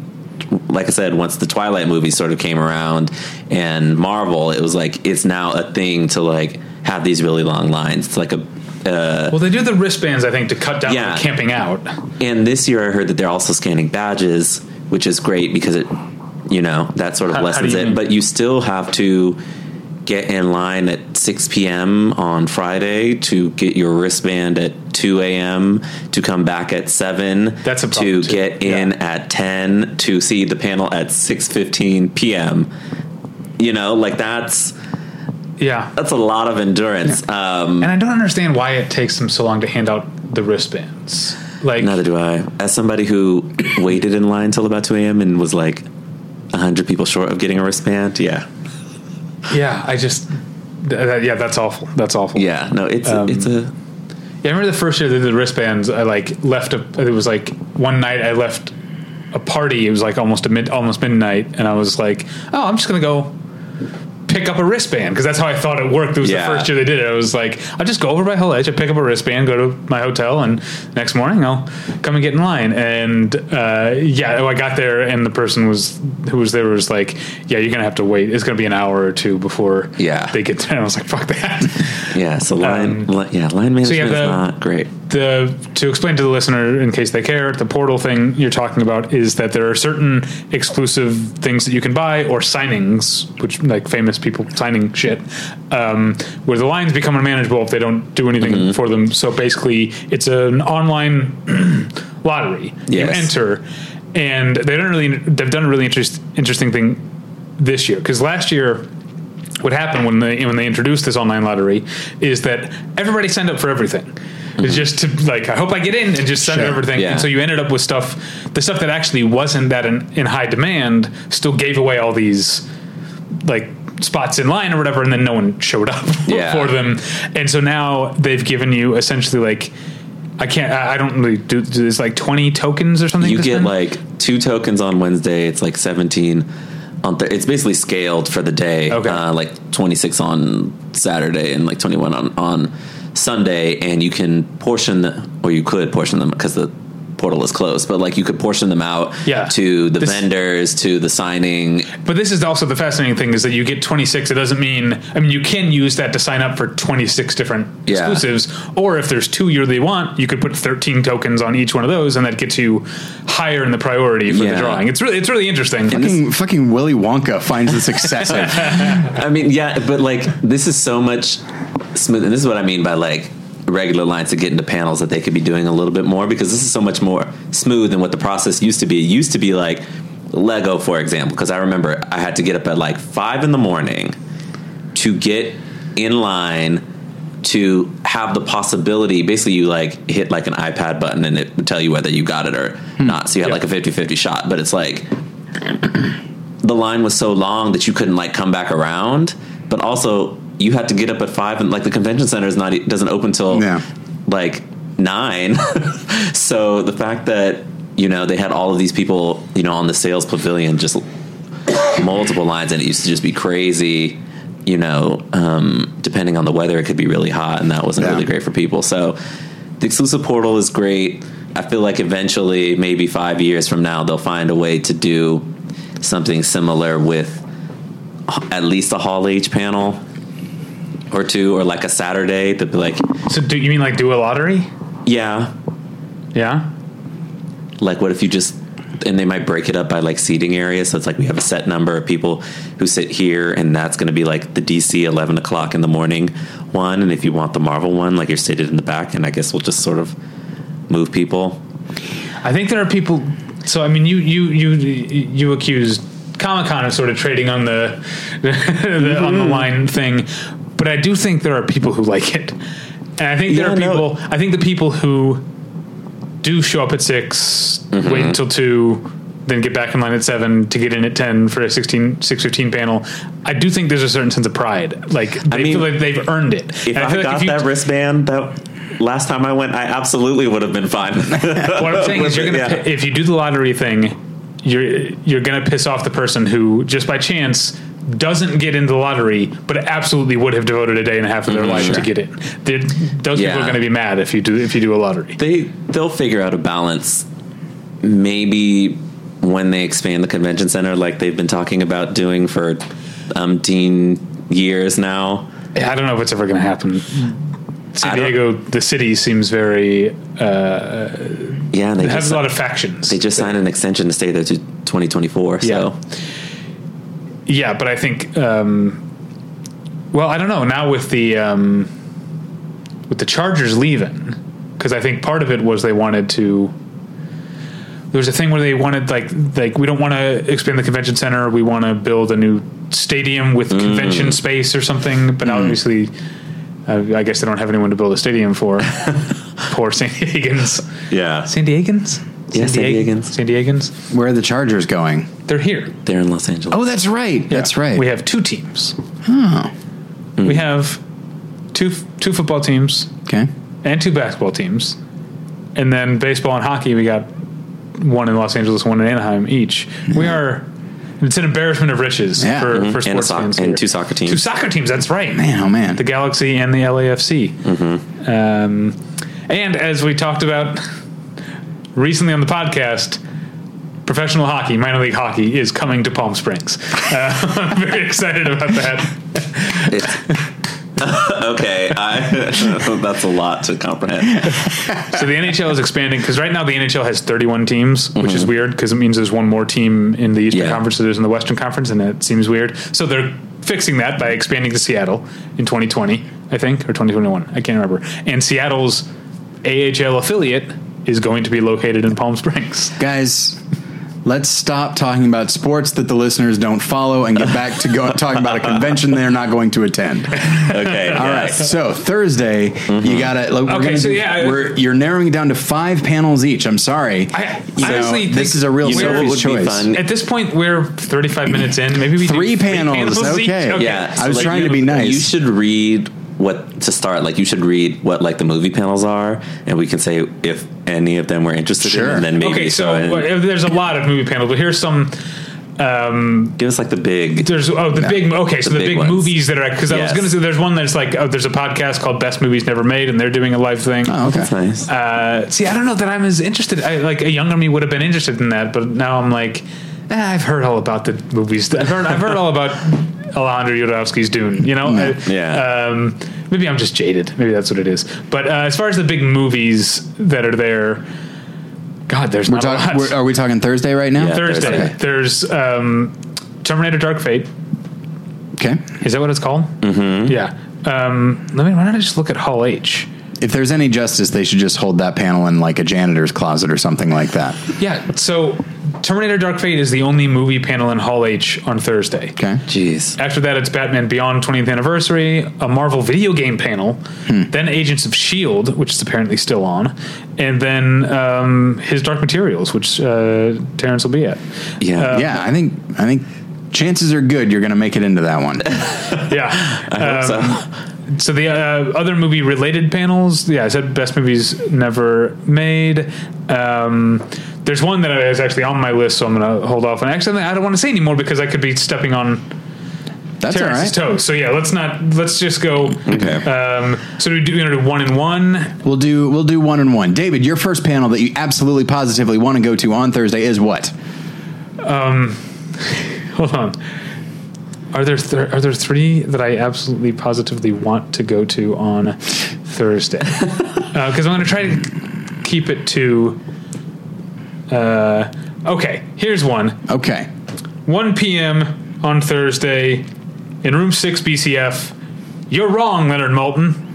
like I said, once the Twilight movie sort of came around and Marvel, it was like it's now a thing to like have these really long lines. It's like a uh, Well, they do the wristbands, I think, to cut down Yeah. camping out. and this year I heard that they're also scanning badges, which is great because it, you know, that sort of How- how lessens you it. mean? But you still have to get in line at 6 p.m. on Friday to get your wristband at 2 a.m. to come back at 7 That's a to too. get in Yeah. at 10 to see the panel at 6:15 p.m. You know, like that's Yeah. that's a lot of endurance. Um And I don't understand why it takes them so long to hand out the wristbands. Like, Neither do I. As somebody who waited in line till about 2 a.m. and was like 100 people short of getting a wristband, yeah. Yeah, I just, that, yeah, that's awful. That's awful. Yeah, no, it's Um, it's a Yeah, I remember the first year they did the wristbands. I like left a. It was like one night I left a party. It was like almost a mid, almost midnight, and I was like, "Oh, I'm just gonna go pick up a wristband because that's how I thought it worked. It was Yeah. the first year they did it. I was like, I'll just go over by Hall H, I pick up a wristband, go to my hotel, and next morning I'll come and get in line. And uh, yeah, I got there, and the person was who was there was like, "Yeah, you're gonna have to wait. It's gonna be an hour or two before Yeah. they get there." And [LAUGHS] I was like, "Fuck that." yeah. So line, Um, li- yeah, line management yeah, is not great. The to explain to the listener in case they care the portal thing you're talking about is that there are certain exclusive things that you can buy or signings which like famous people signing shit um, where the lines become unmanageable if they don't do anything Mm-hmm. for them so basically it's an online [CLEARS THROAT] lottery you enter and they don't really they've done a really interest, interesting thing this year because last year what happened when they when they introduced this online lottery is that everybody signed up for everything. It's just to like I hope I get in and just send Sure. everything. Yeah. And so you ended up with stuff the stuff that actually wasn't that in, in high demand still gave away all these like spots in line or whatever and then no one showed up [LAUGHS] Yeah. for them. And so now they've given you essentially like I can't I don't really do, do there's like 20 tokens or something You get spend? like two tokens on Wednesday. It's like 17 on th- it's basically scaled for the day. Okay. Uh, like 26 on Saturday and like 21 on on Sunday, and you can portion the, or you could portion them because the portal is closed, but like you could portion them out Yeah. to the This- vendors, to the signing. But this is also the fascinating thing is that you get 26. It doesn't mean, I mean, you can use that to sign up for 26 different Yeah. exclusives. Or if there's two you really want, you could put 13 tokens on each one of those, and that gets you higher in the priority for the drawing. It's really, it's really interesting. Fucking, fucking Willy Wonka finds this excessive. [LAUGHS] I mean, yeah, but like this is so much smooth, and this is what I mean by like regular lines to get into panels that they could be doing a little bit more because this is so much more smooth than what the process used to be. It used to be like Lego, for example, because I remember I had to get up at like five in the morning to get in line to have the possibility basically you like hit like an ipad button and it would tell you whether you got it or hmm. not so you had Yeah. like a 50-50 shot but it's like [CLEARS THROAT] the line was so long that you couldn't like come back around but also you had to get up at five and like the convention center is not doesn't open till Yeah. like nine [LAUGHS] so the fact that you know they had all of these people you know on the sales pavilion just multiple lines and it used to just be crazy you know um, depending on the weather it could be really hot and that wasn't Yeah. really great for people so the exclusive portal is great i feel like eventually maybe five years from now they'll find a way to do something similar with at least a hall h panel or two or like a saturday to be like So, do you mean like do a lottery? yeah Yeah. like what if you just and they might break it up by like seating areas so it's like we have a set number of people who sit here and that's going to be like the dc 11 o'clock in the morning one and if you want the marvel one like you're seated in the back and i guess we'll just sort of move people I think there are people. So I mean, you you you you accused Comic Con of sort of trading on the, [LAUGHS] the on the mm-hmm. line thing, but I do think there are people who like it, and I think there Yeah, are no. people. I think the people who do show up at 6 Mm-hmm. wait until two. Then get back in line at seven to get in at ten for a 16, 615 panel. I do think there's a certain sense of pride. Like they mean, feel like they've earned it. if And i, like got if you- that wristband that last time i went i absolutely would have been fine [LAUGHS] what I'm saying is, you're gonna [LAUGHS] Yeah. if you do the lottery thing, you're you're gonna piss off the person who just by chance doesn't get in the lottery, but absolutely would have devoted a day and a half of their life to get in. They're, those people are going to be mad if you do if you do a lottery. they they'll figure out a balance maybe when they expand the convention center like they've been talking about doing for umpteen years now I don't know if it's ever going to happen. San Diego, the city seems very uh, yeah they it has a lot of factions. they just signed an extension to stay there to 2024 so Yeah. But I think, um, well, I don't know. Now with the um, with the Chargers leaving, because I think part of it was they wanted to. There was a thing where they wanted like like we don't want to expand the convention center. We want to build a new stadium with convention space or something. But obviously, uh, I guess they don't have anyone to build a stadium for. [LAUGHS] Poor San Diegans. yeah San Diegans. Yeah, San Diegans. San Diegans. Where are the Chargers going? They're here. they're in los angeles Oh, that's right. That's right. We have two teams. oh, We have two two football teams okay. and two basketball teams, and then baseball and hockey. We got one in Los Angeles, one in Anaheim each. We are. It's an embarrassment of riches Yeah. for, Mhm. for and, a sports soc- fans. and here. two soccer teams Two soccer teams. That's right. Man, oh man. The Galaxy and the LAFC. Um, and as we talked about recently on the podcast, professional hockey, minor league hockey, is coming to Palm Springs. Uh, [LAUGHS] I'm very excited about that. [LAUGHS] Okay I, [LAUGHS] that's a lot to comprehend So the NHL is expanding because right now the NHL has 31 teams, which is weird because it means there's one more team in the Eastern Yeah. Conference than there's in the Western Conference, and it seems weird. So they're fixing that by expanding to Seattle in 2020, I think, or 2021. I can't remember. And Seattle's AHL affiliate is going to be located in Palm Springs. [LAUGHS] Guys, let's stop talking about sports that the listeners don't follow and get back to go [LAUGHS] talking about a convention they're not going to attend. okay All right. So Thursday, you mm-hmm. gotta. Like, we're Okay, gonna so do- yeah, we're you're narrowing it down to five panels each. I'm sorry. I You know, honestly this is a real You know what be choice. fun? At this point, we're 35 minutes in. Maybe we do Three panels, each? okay. Yeah, I was trying to be nice. You should read what to start. Like you should read what like the movie panels are, and we can say if any of them we're interested Sure. in, and then maybe okay, so throw in- uh, there's a lot of movie panels, but here's some. Give us like the big. There's oh the No. big okay so the, The big big, movies that are because I was gonna say there's one that's like oh, there's a podcast called Best Movies Never Made and they're doing a live thing. Oh, okay. That's nice. Uh, see, I don't know that I'm as interested. I, like a younger me would have been interested in that, but now I'm like, eh, I've heard all about the movies. I've heard I've heard all about Alejandro Jodorowsky's Dune. You know, Yeah. I- Yeah. Um, maybe I'm just jaded. Maybe that's what it is. But uh, as far as the big movies that are there, God, there's We're not a lot. talking. Are we talking Thursday right now? Yeah. Thursday, Thursday. there's um, Terminator: Dark Fate. Okay. Is that what it's called? Mm-hmm. Yeah. Um, let me. Why don't I just look at Hall H? If there's any justice, they should just hold that panel in like a janitor's closet or something like that. Yeah. So, Terminator: Dark Fate is the only movie panel in Hall H on Thursday. Okay. Jeez. After that, it's Batman Beyond 20th Anniversary, a Marvel video game panel, then Agents of S.H.I.E.L.D., which is apparently still on, and then um, His Dark Materials, which uh, Terrence will be at. Yeah. yeah, I think I think chances are good you're going to make it into that one. [LAUGHS] Yeah. [LAUGHS] I hope Um, So the uh, other movie related panels, yeah, I said best movies never made. Um, there's one that is actually on my list, so I'm going to hold off. And actually, I don't want to say anymore because I could be stepping on That's Terrence's right. toes. So yeah, let's not. Let's just go. Okay. Um, so do we do, you know, do one and one? We'll do we'll do one and one. David, your first panel that you absolutely positively want to go to on Thursday is what? Um, Hold on. Are there th- are there three that I absolutely positively want to go to on Thursday? [LAUGHS] Because I'm going to try to keep it to. Uh, okay, here's one. Okay. 1 p.m. on Thursday in room 6 BCF. You're wrong, Leonard Maltin.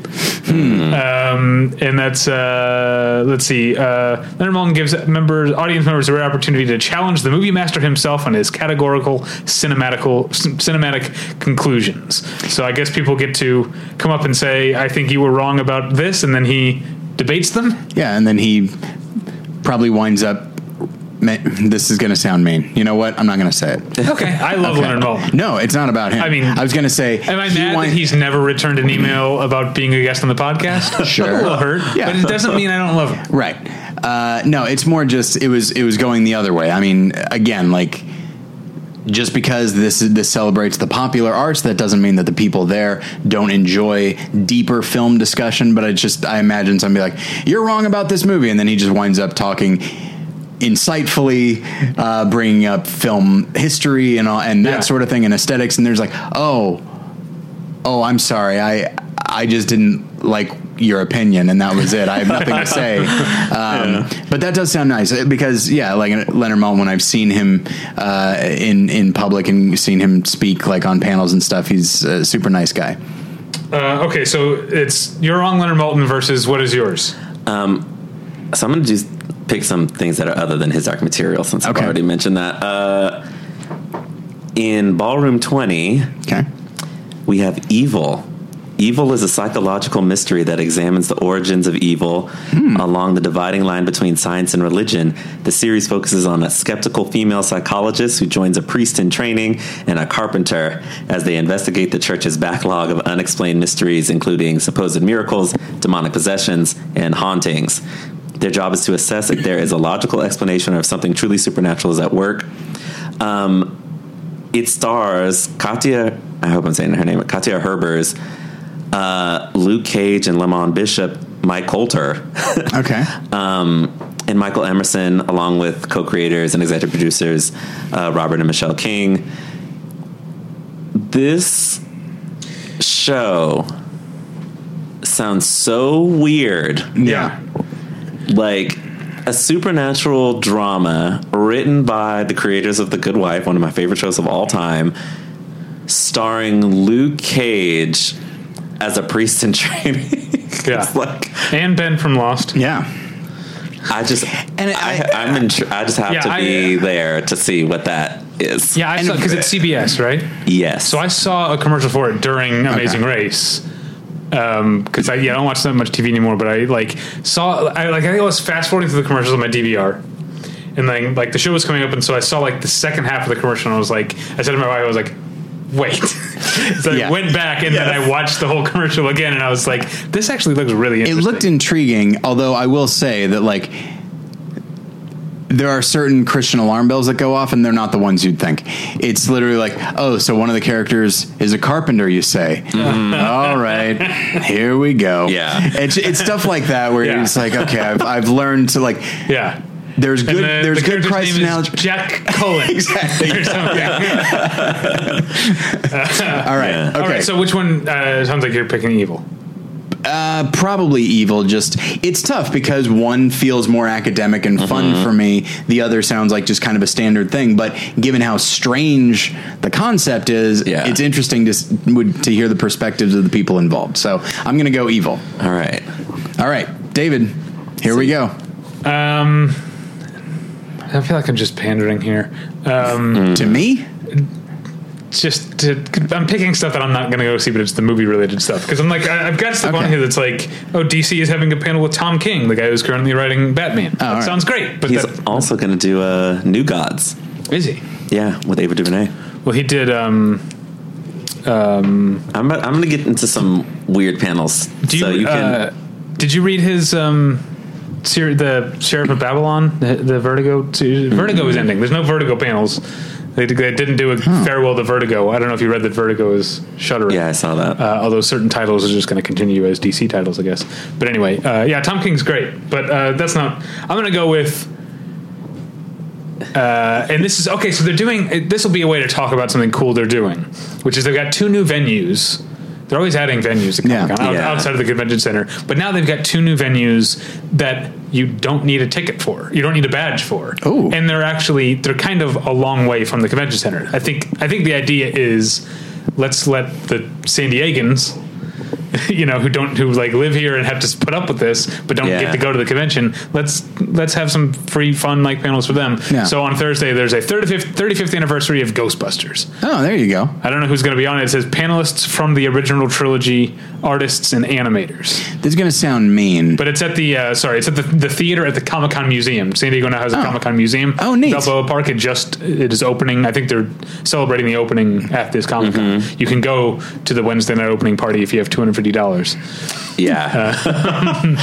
Um, and that's uh, let's see. Uh, Leonard Maltin gives members, audience members, a rare opportunity to challenge the movie master himself on his categorical cinematical cinematic conclusions. So I guess people get to come up and say, "I think you were wrong about this," and then he debates them. Yeah, and then he probably winds up. Ma- This is going to sound mean. You know what? I'm not going to say it. Okay, [LAUGHS] I love Okay. Leonard Maltin. No, it's not about him. I mean, I was going to say. Am I he mad wind- that he's never returned an email about being a guest on the podcast? [LAUGHS] Sure. [LAUGHS] a little hurt, Yeah. but it doesn't mean I don't love him. Right. Uh, no, it's more just it was it was going the other way. I mean, again, like just because this this celebrates the popular arts, that doesn't mean that the people there don't enjoy deeper film discussion. But I just I imagine somebody like you're wrong about this movie, and then he just winds up talking insightfully, uh, bringing up film history and all, and that Yeah. sort of thing and aesthetics. And there's like, oh, oh, I'm sorry, I I just didn't like your opinion, and that was it. I have nothing to say. [LAUGHS] Um, But that does sound nice uh, because yeah, like Leonard Maltin, when I've seen him uh, in in public and seen him speak like on panels and stuff, he's a super nice guy. Uh, okay, so it's you're wrong, Leonard Maltin versus what is yours? So I'm going to just pick some things that are other than his dark material since Okay. I've already mentioned that. Uh, in Ballroom 20, Okay. we have Evil. Evil is a psychological mystery that examines the origins of evil along the dividing line between science and religion. The series focuses on a skeptical female psychologist who joins a priest in training and a carpenter as they investigate the church's backlog of unexplained mysteries, including supposed miracles, demonic possessions, and hauntings. Their job is to assess if there is a logical explanation or if something truly supernatural is at work. Um, it stars Katja. I hope I'm saying her name. Katja Herbers, uh, Luke Cage, and Lemon Bishop. Mike Colter [LAUGHS] Okay. and Michael Emerson, along with co-creators and executive producers uh, Robert and Michelle King. This show sounds so weird yeah. Like a supernatural drama written by the creators of The Good Wife, one of my favorite shows of all time, starring Luke Cage as a priest in training. [LAUGHS] Yeah. like And Ben from Lost. Yeah. I just And I, I- I'm in, I just have Yeah, to I- be there to see what that is. Yeah, I And saw because it's CBS, right? Yes. So I saw a commercial for it during Amazing Race. Um, because I yeah I don't watch that much TV anymore, but I like saw I like I think I was fast forwarding through the commercials on my DVR, and then like the show was coming up, and so I saw like the second half of the commercial, and I was like, I said to my wife, I was like, wait. [LAUGHS] so Yeah. I went back and then I watched the whole commercial again, and I was like, this actually looks really It looked intriguing, although I will say that like there are certain Christian alarm bells that go off, and they're not the ones you'd think. It's literally like, oh, so one of the characters is a carpenter. You say, all right, here we go. Yeah. it's it's stuff like that where Yeah. it's like, okay, I've, I've learned to like. Yeah. There's good. The, there's the good character's Christ analogy. Jack Cullen. [LAUGHS] Exactly. Or something. [LAUGHS] All right. Yeah. Okay. All right. So which one uh, sounds like you're picking evil? Uh, probably evil. Just it's tough because one feels more academic and fun Mm-hmm. for me. The other sounds like just kind of a standard thing. But given how strange the concept is, Yeah. it's interesting to would, to hear the perspectives of the people involved. So I'm going to go evil. All right. All right, David. Here we go. Um, I feel like I'm just pandering here. Um, To me, just to, I'm picking stuff that I'm not going to go see, but it's the movie related stuff because I'm like I, I've got stuff on here that's like, oh, DC is having a panel with Tom King, the guy who's currently writing Batman. that all right. sounds great, but He's that, also going to do uh, New Gods. is he? Yeah, with Ava DuVernay. Well, he did. Um, um, I'm about, I'm going to get into some weird panels. do you, so you can. uh, did you read his um, ser- the Sheriff of Babylon, the, the Vertigo? Vertigo is ending. There's no Vertigo panels. They, they didn't do a farewell to Vertigo. I don't know if you read that Vertigo is shuttering. yeah, I saw that. Uh, although certain titles are just going to continue as DC titles, I guess. But anyway, uh, yeah, Tom King's great, but uh, that's not. I'm going to go with. Uh, and this is okay. So they're doing. This will be a way to talk about something cool they're doing, which is they've got two new venues. They're always adding venues at Yeah. Comic-Con, out- Yeah. outside of the convention center, but now they've got two new venues that you don't need a ticket for. You don't need a badge for. Ooh. and they're actually they're kind of a long way from the convention center. I think. I think the idea is let's let the San Diegans [LAUGHS] you know who don't who like live here and have to put up with this but don't Yeah. get to go to the convention let's let's have some free fun like panels for them Yeah. so on thursday there's a 35th, 35th anniversary of ghostbusters oh, there you go. i don't know who's going to be on it it says panelists from the original trilogy artists and animators This is going to sound mean, but it's at the uh, sorry it's at the, the theater at the comic-con museum san diego now has a Oh. comic-con museum Oh, neat. balboa park it just it is opening i think they're celebrating the opening at this comic-con Mm-hmm. you can go to the wednesday night opening party if you have $250 yeah. [LAUGHS] I'm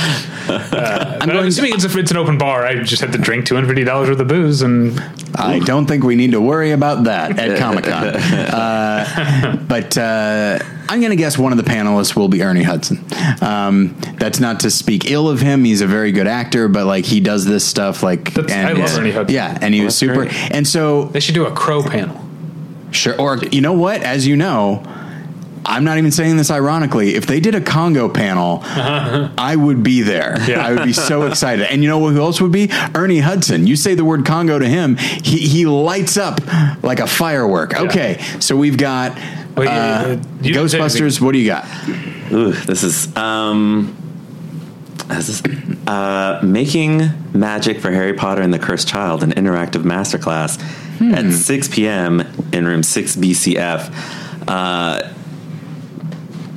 I'm going. assuming it's, a, it's an open bar. I just had to drink two hundred fifty dollars worth of booze, and I don't think we need to worry about that at Comic Con. [LAUGHS] uh, but uh, I'm going to guess one of the panelists will be Ernie Hudson. Um, that's not to speak ill of him. He's a very good actor, but like he does this stuff like. That's- I love yeah, Ernie Hudson. Yeah, and he was super. great. And so they should do a crow panel. Sure. Or you know what? As you know, I'm not even saying this ironically. If they did a Congo panel, I would be there. Yeah. I would be so excited. And you know who else would be? Ernie Hudson. You say the word Congo to him, he he lights up like a firework. Okay, so we've got Well, yeah, uh, yeah, you Ghostbusters. What do you got? Ooh, this is um, this is uh, making magic for Harry Potter and the Cursed Child, an interactive masterclass at 6 p.m. in room 6 BCF. Uh,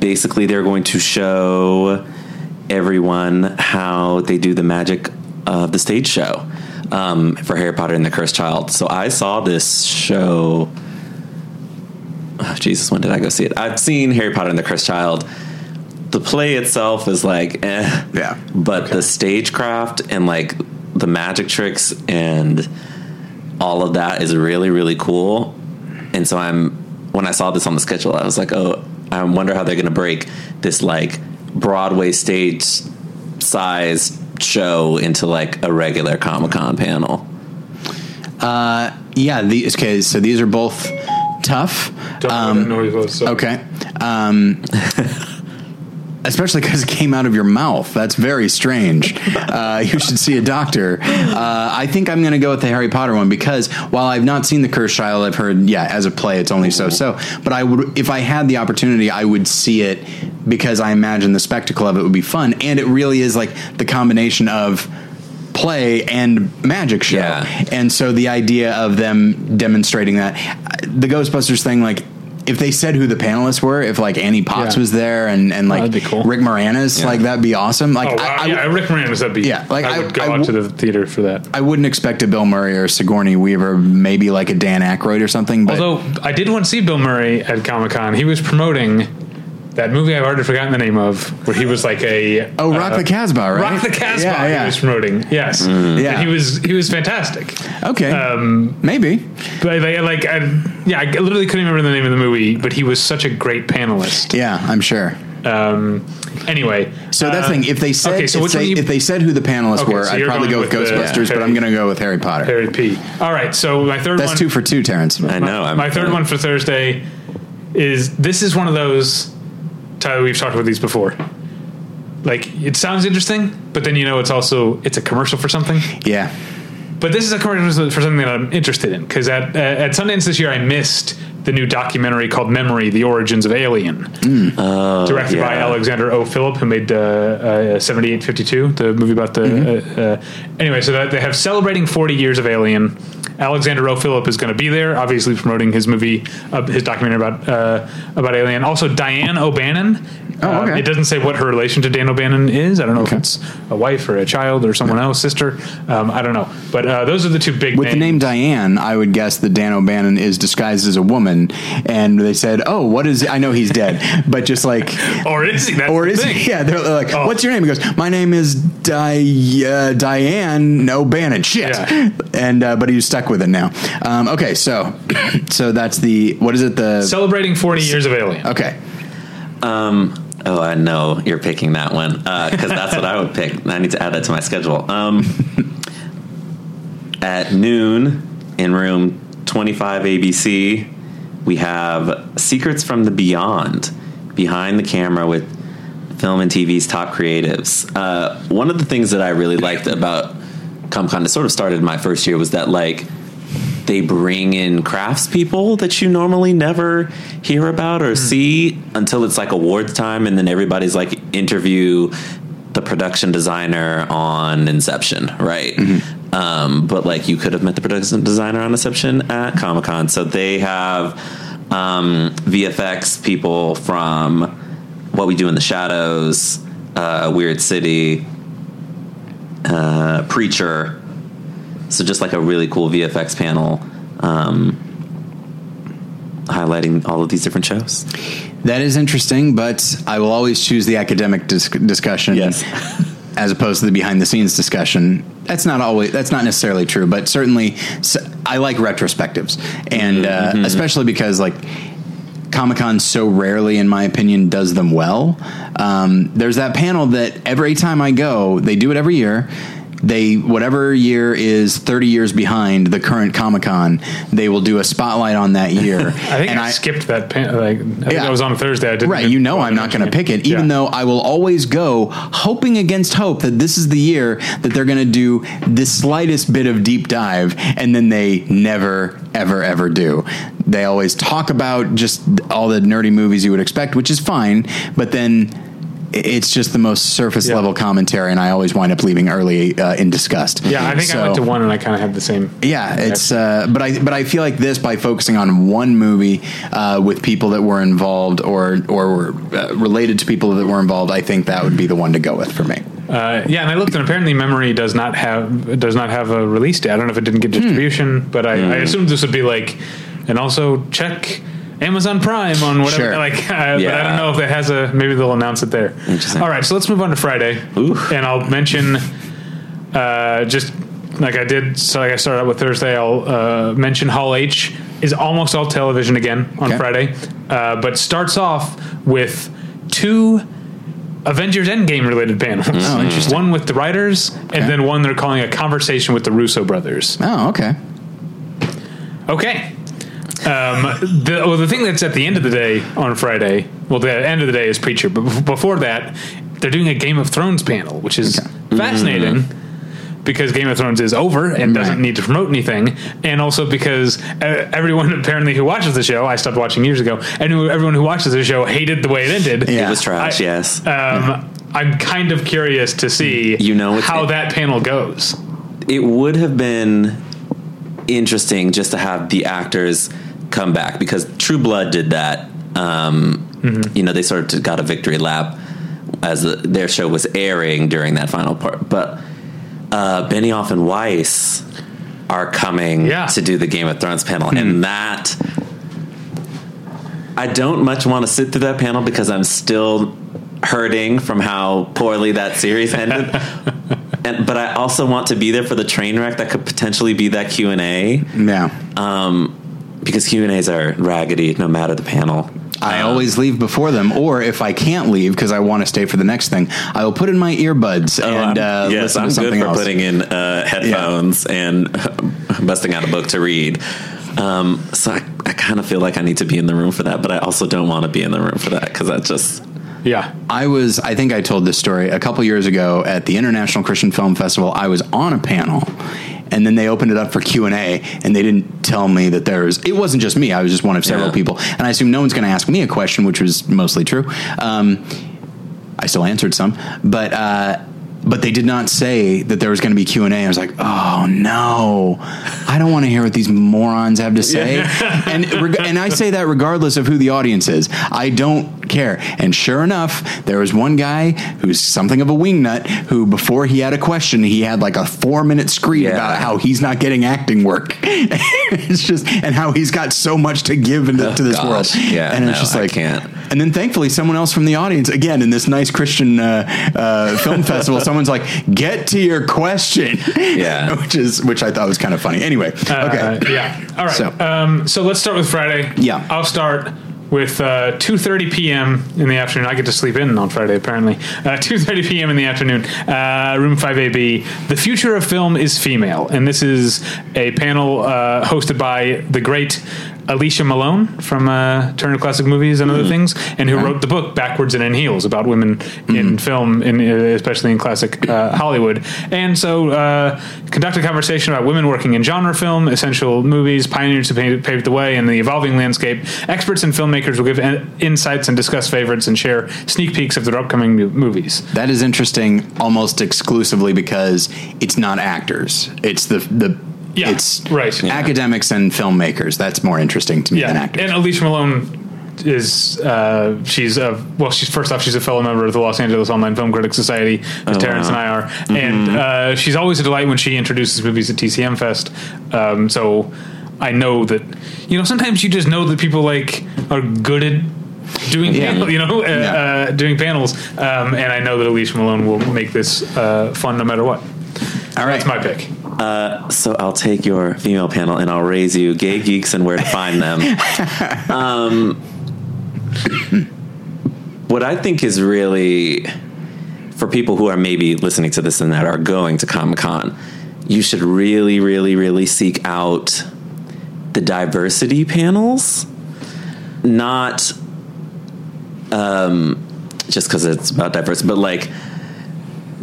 basically, they're going to show everyone how they do the magic of the stage show um, for Harry Potter and the Cursed Child. So I saw this show. Oh, Jesus, when did I go see it? I've seen Harry Potter and the Cursed Child. The play itself is like, eh. Yeah. But the stagecraft and like the magic tricks and all of that is really, really cool. And so I'm, when I saw this on the schedule, I was like, oh, I wonder how they're going to break this like Broadway stage size show into like a regular Comic Con panel. Yeah. These, okay. So these are both tough. Don't Um, know. So. Okay. Um, [LAUGHS] especially because it came out of your mouth. That's very strange. Uh, you should see a doctor. Uh, I think I'm going to go with the Harry Potter one because while I've not seen the Cursed Child, I've heard, yeah, as a play, it's only so so. But I would, if I had the opportunity, I would see it because I imagine the spectacle of it would be fun, and it really is like the combination of play and magic show. Yeah. And so the idea of them demonstrating that the Ghostbusters thing, like if they said who the panelists were, if like Annie Potts Yeah. was there and, and oh, like that'd cool. Rick Moranis, like that'd be awesome. Like Oh wow! I, I, yeah, Rick Moranis. That'd be. Yeah, like, I, I- would go I out to the theater for that. I wouldn't expect a Bill Murray or Sigourney Weaver, maybe like a Dan Aykroyd or something. But Although I did want to see Bill Murray at Comic Con, he was promoting that movie I've already forgotten the name of, where he was like a Oh, Rock the Casbah, right? Rock the Casbah. Yeah, yeah. He was promoting. Yes, Yeah. And he was he was fantastic. Okay, Um, maybe. but like, like I, yeah, I literally couldn't remember the name of the movie, but he was such a great panelist. Yeah, I'm sure. Um, anyway, So that's uh, the thing. If they said okay, so if, they, you- if they said who the panelists Okay, were, so I'd probably go going with with the- Ghostbusters, but I'm going to go with Harry Potter. Harry P. All right, so my third That's one. two for two, Terrence. I know. I'm, my third one for Thursday is this is one of those Tyler we've talked about these before. Like it sounds interesting, but then you know it's also it's a commercial for something. Yeah. But this is a commercial for something that I'm interested in because at uh, at Sundance this year I missed the new documentary called Memory: The Origins of Alien, Oh, directed by. Alexandre O. Philippe, who made uh, uh, 7852, the movie about the. Mm-hmm. Uh, uh, anyway, so that they have celebrating 40 years of Alien. Alexandre O. Philippe is going to be there, obviously promoting his movie, uh, his documentary about uh, about Alien. Also, Diane O'Bannon. Oh, Uh, it doesn't say what her relation to Dan O'Bannon is. I don't know if it's a wife or a child or someone else, sister. Um, I don't know. But uh, those are the two big With names. the name Diane, I would guess that Dan O'Bannon is disguised as a woman, and they said, "Oh, what is? I know he's dead, but just like, [LAUGHS] or is he? That's or the is thing. he? Yeah, they're like, Oh. what's your name? He goes, my name is Di- uh, Diane O'Bannon. Shit, Yeah. and uh, but he's stuck with it now. Um, okay, so [CLEARS THROAT] so that's the what is it? The Celebrating 40 years of Alien. okay, Um, oh, I know you're picking that one because that's what I would pick. I need to add that to my schedule. Um, [LAUGHS] at noon in room 25 ABC, we have Secrets from the Beyond behind the camera with film and TV's top creatives. Uh, one of the things that I really liked about Comic Con that sort of started my first year was that like they bring in craftspeople that you normally never hear about or see until it's like awards time, and then everybody's like interview the production designer on Inception, right? Um, but like you could have met the production designer on Inception at Comic Con, so they have um, VFX people from What We Do in the Shadows, uh, Weird City, uh, Preacher. So just like a really cool VFX panel, um, highlighting all of these different shows. that is interesting. But I will always choose the academic dis- discussion. Yes. [LAUGHS] as opposed to the behind the scenes discussion. That's not always that's not necessarily true, but certainly I like retrospectives, and uh, especially because like. Comic Con so rarely, in my opinion, does them well. Um, there's that panel that every time I go, they do it every year. They whatever year is 30 years behind the current Comic Con, they will do a spotlight on that year. [LAUGHS] I think and I, skipped that. Pan- like, I think Yeah. I was on a Thursday. I didn't. Right, you know I'm not going to pick it, even Yeah. though I will always go hoping against hope that this is the year that they're going to do the slightest bit of deep dive, and then they never, ever, ever do. They always talk about just all the nerdy movies you would expect, which is fine, but then i- it's just the most surface Yeah. level commentary, and I always wind up leaving early uh, in disgust. Yeah, I think I went to one and I kind of had the same. yeah, it's uh, but I but I feel like this by focusing on one movie uh, with people that were involved or or were uh, related to people that were involved, I think that would be the one to go with for me. Uh, yeah, and I looked, and apparently, Memory does not have does not have a release date. I don't know if it didn't Hmm. get distribution, but I, I assumed this would be like, and also check Amazon Prime on whatever. Sure. Like, uh, but I don't know if it has a. Maybe they'll announce it there. Interesting. All right, so let's move on to Friday, Ooh. and I'll mention uh, just like I did. So like I started out with Thursday, I'll uh, mention Hall H is almost all television again on Okay. Friday, uh, but starts off with two Avengers Endgame related panels. Oh, interesting. One with the writers, and then one they're calling a conversation with the Russo brothers. Oh, okay. Okay. Um, the, well, the thing that's at the end of the day on Friday, well, the end of the day is Preacher, but before that, they're doing a Game of Thrones panel, which is fascinating because Game of Thrones is over and doesn't Right. need to promote anything, and also because uh, everyone apparently who watches the show, I stopped watching years ago, and everyone who watches the show hated the way it ended. Yeah. It was trash, I- yes. Um, I'm kind of curious to see You know, how that panel goes. it would have been interesting just to have the actors come back because True Blood did that. Um, You know, they sort of got a victory lap as the, their show was airing during that final part. But uh, Benioff and Weiss are coming Yeah. to do the Game of Thrones panel, and that. I don't much want to sit through that panel because I'm still hurting from how poorly that series ended. [LAUGHS] and, but I also want to be there for the train wreck that could potentially be that Q and A Yeah. um, because Q and A's are raggedy no matter the panel. I Um, always leave before them, or if I can't leave because I want to stay for the next thing, I will put in my earbuds Oh, and I'm- uh, yes, listen I'm to something good for else. putting in uh, headphones and [LAUGHS] busting out a book to read. Um, so I, I kind of feel like I need to be in the room for that, but I also don't want to be in the room for that because that just Yeah. I was, I think I told this story a couple years ago at the International Christian Film Festival. I was on a panel, and then they opened it up for Q and A, and they didn't tell me that there was. It wasn't just me; I was just one of several Yeah. people, and I assumed no one's going to ask me a question, which was mostly true. Um, I still answered some, but. Uh, but they did not say that there was going to be Q and A. I was like, "Oh no, I don't want to hear what these morons have to say." [LAUGHS] and reg- and I say that regardless of who the audience is. I don't care. And sure enough, there was one guy who's something of a wingnut who, before he had a question, he had like a four minute screed Yeah. about how he's not getting acting work. [LAUGHS] it's just and how he's got so much to give into to this gosh. world. Yeah, and it's no, just I like can't. and then thankfully, someone else from the audience, again in this nice Christian uh, uh, film [LAUGHS] festival, someone's like, "Get to your question." Yeah. [LAUGHS] which is which I thought was kind of funny. Anyway, Uh, okay, yeah. All right. So- So, um, so let's start with Friday. Yeah. I'll start with uh, 2.30 p.m. in the afternoon. I get to sleep in on Friday, apparently. Uh, [LAUGHS] 2.30 p.m. in the afternoon, uh, room 5AB. The future of film is female. And this is a panel uh, hosted by the great Alicia Malone from uh, Turner Classic Movies and other things, and who wrote the book Backwards and in Heels about women in film, in, uh, especially in classic uh, Hollywood. And so, uh, conduct a conversation about women working in genre film, essential movies, pioneers who paved, the way in the evolving landscape. Experts and filmmakers will give in- insights and discuss favorites and share sneak peeks of their upcoming mo- movies. that is interesting, almost exclusively because it's not actors; it's the the. Yeah, it's right. Yeah. academics and filmmakers. That's more interesting to me than actors. and Alicia Malone is uh, she's a well she's first off she's a fellow member of the Los Angeles Online Film Critics Society as Terrence wow. and I are and uh, she's always a delight when she introduces movies at TCM Fest um, so I know that you know sometimes you just know that people like are good at doing Yeah. panel, you know uh, Yeah. uh, doing panels um, and I know that Alicia Malone will make this uh, fun no matter what All right, that's my pick So I'll take your female panel and I'll raise you gay geeks and where to find them. [LAUGHS] um, what I think is really for people who are maybe listening to this and that are going to Comic Con, you should really, really, really seek out the diversity panels, not um, just because it's about diversity, but like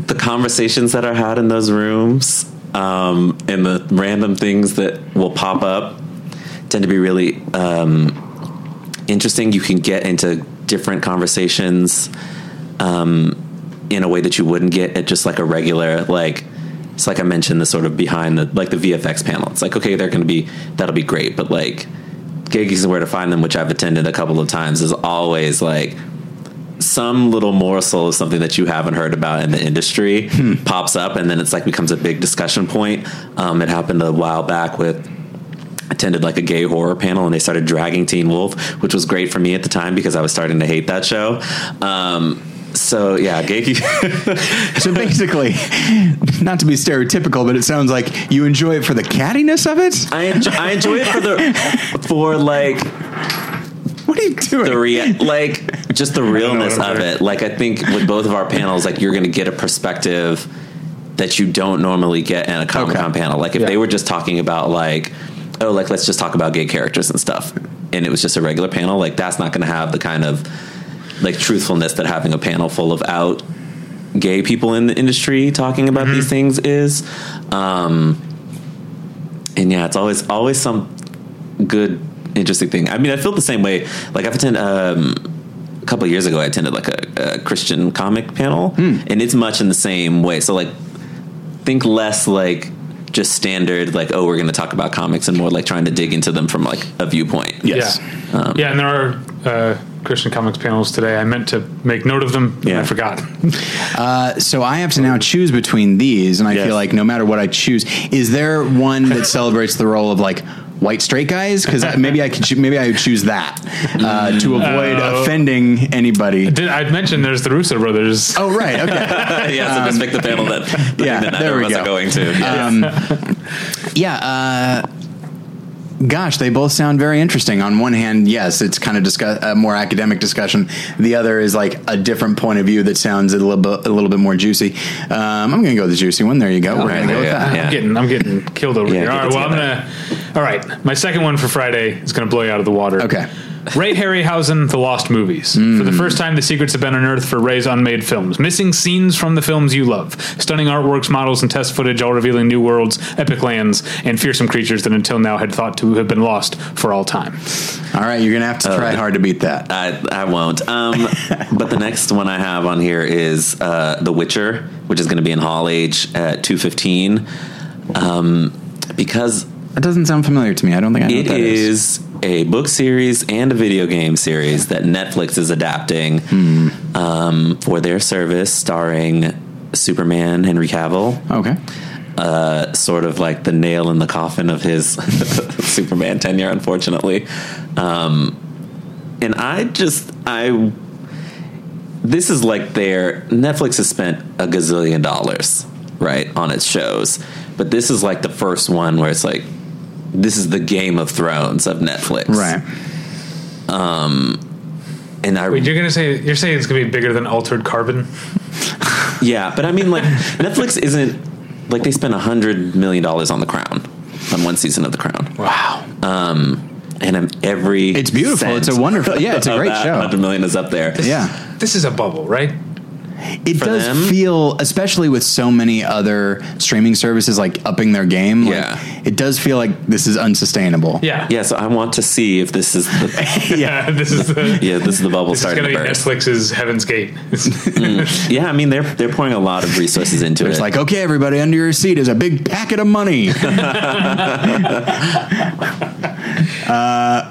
the conversations that are had in those rooms um, and the random things that will pop up tend to be really um, interesting. You can get into different conversations um, in a way that you wouldn't get at just like a regular like. It's like I mentioned the sort of behind the like the VFX panel. It's like okay, they're going to be that'll be great, but like gigs and where to find them, which I've attended a couple of times, is always like some little morsel of something that you haven't heard about in the industry pops up, and then it's like becomes a big discussion point. Um, it happened a while back with attended like a gay horror panel, and they started dragging Teen Wolf, which was great for me at the time because I was starting to hate that show. Um, so yeah, gay. [LAUGHS] So basically, not to be stereotypical, but it sounds like you enjoy it for the cattiness of it. I enjoy, I enjoy it for the for like What are you doing? the rea- like just the realness of it. Like I think with both of our panels, like you're going to get a perspective that you don't normally get in a Comic Con Okay. panel. Like if Yeah. they were just talking about like, oh, like let's just talk about gay characters and stuff, and it was just a regular panel, like that's not going to have the kind of like truthfulness that having a panel full of out gay people in the industry talking about these things is. Um, and yeah, it's always always some good interesting thing. I mean, I feel the same way. Like I've attended um, a couple of years ago, I attended like a, a Christian comic panel, and it's much in the same way. So like, think less like just standard like oh we're going to talk about comics and more like trying to dig into them from like a viewpoint. Yes. Yeah, yeah, and there are uh, Christian comics panels today. I meant to make note of them, and Yeah. I forgot. [LAUGHS] Uh, so I have to now choose between these, and I Yes. feel like no matter what I choose, is there one that [LAUGHS] celebrates the role of like white straight guys because maybe I could choo- maybe I would choose that uh, to avoid Oh. offending anybody. Did, I mentioned there's the Russo brothers. Oh right, okay, [LAUGHS] yeah, so just pick the panel that, that yeah, that there we go. going to. Yeah. Um, yeah. Uh, gosh, they both sound very interesting. On one hand, yes, it's kind of discuss- a more academic discussion. The other is like a different point of view that sounds a little bit a little bit more juicy. Um, I'm going to go with the juicy one. There you go. We're Okay, going to go with that. yeah. I'm getting, I'm getting killed over Yeah, here. All right, All it right, well, I'm gonna. All right, my second one for Friday is gonna blow you out of the water. Okay. Ray Harryhausen, The Lost Movies. For the first time, the secrets have been unearthed for Ray's unmade films. Missing scenes from the films you love. Stunning artworks, models, and test footage, all revealing new worlds, epic lands, and fearsome creatures that until now had thought to have been lost for all time. All right, you're going to have to try hard to beat that. I, I won't. Um, [LAUGHS] but the next one I have on here is uh, The Witcher, which is going to be in Hall H at two fifteen. Um, because That doesn't sound familiar to me. I don't think I know it what that is. is a book series and a video game series that Netflix is adapting um, for their service, starring Superman Henry Cavill. Okay. uh, sort of like the nail in the coffin of his [LAUGHS] Superman tenure, unfortunately. Um, and I just, I, this is like their Netflix has spent a gazillion dollars, right, on its shows, but this is like the first one where it's like, this is the Game of Thrones of Netflix, Right. And I, Wait, you're gonna say you're saying it's gonna be bigger than Altered Carbon? [LAUGHS] yeah, but I mean, like Netflix isn't like they spent a hundred million dollars on The Crown, on one season of The Crown. Wow. and um, every It's beautiful. It's a wonderful- yeah, it's a great show. 100 million is up there. Yeah. This is a bubble, right? It For does them? feel, especially with so many other streaming services like upping their game. like, Yeah. it does feel like this is unsustainable. Yeah. Yeah, so I want to see if this is the [LAUGHS] Yeah. [LAUGHS] This is the. yeah this is the bubble This is starting gonna be burst. Netflix's Heaven's Gate. Yeah, I mean they're they're pouring a lot of resources into It's it. It's like, okay, everybody, under your seat is a big packet of money. [LAUGHS] uh,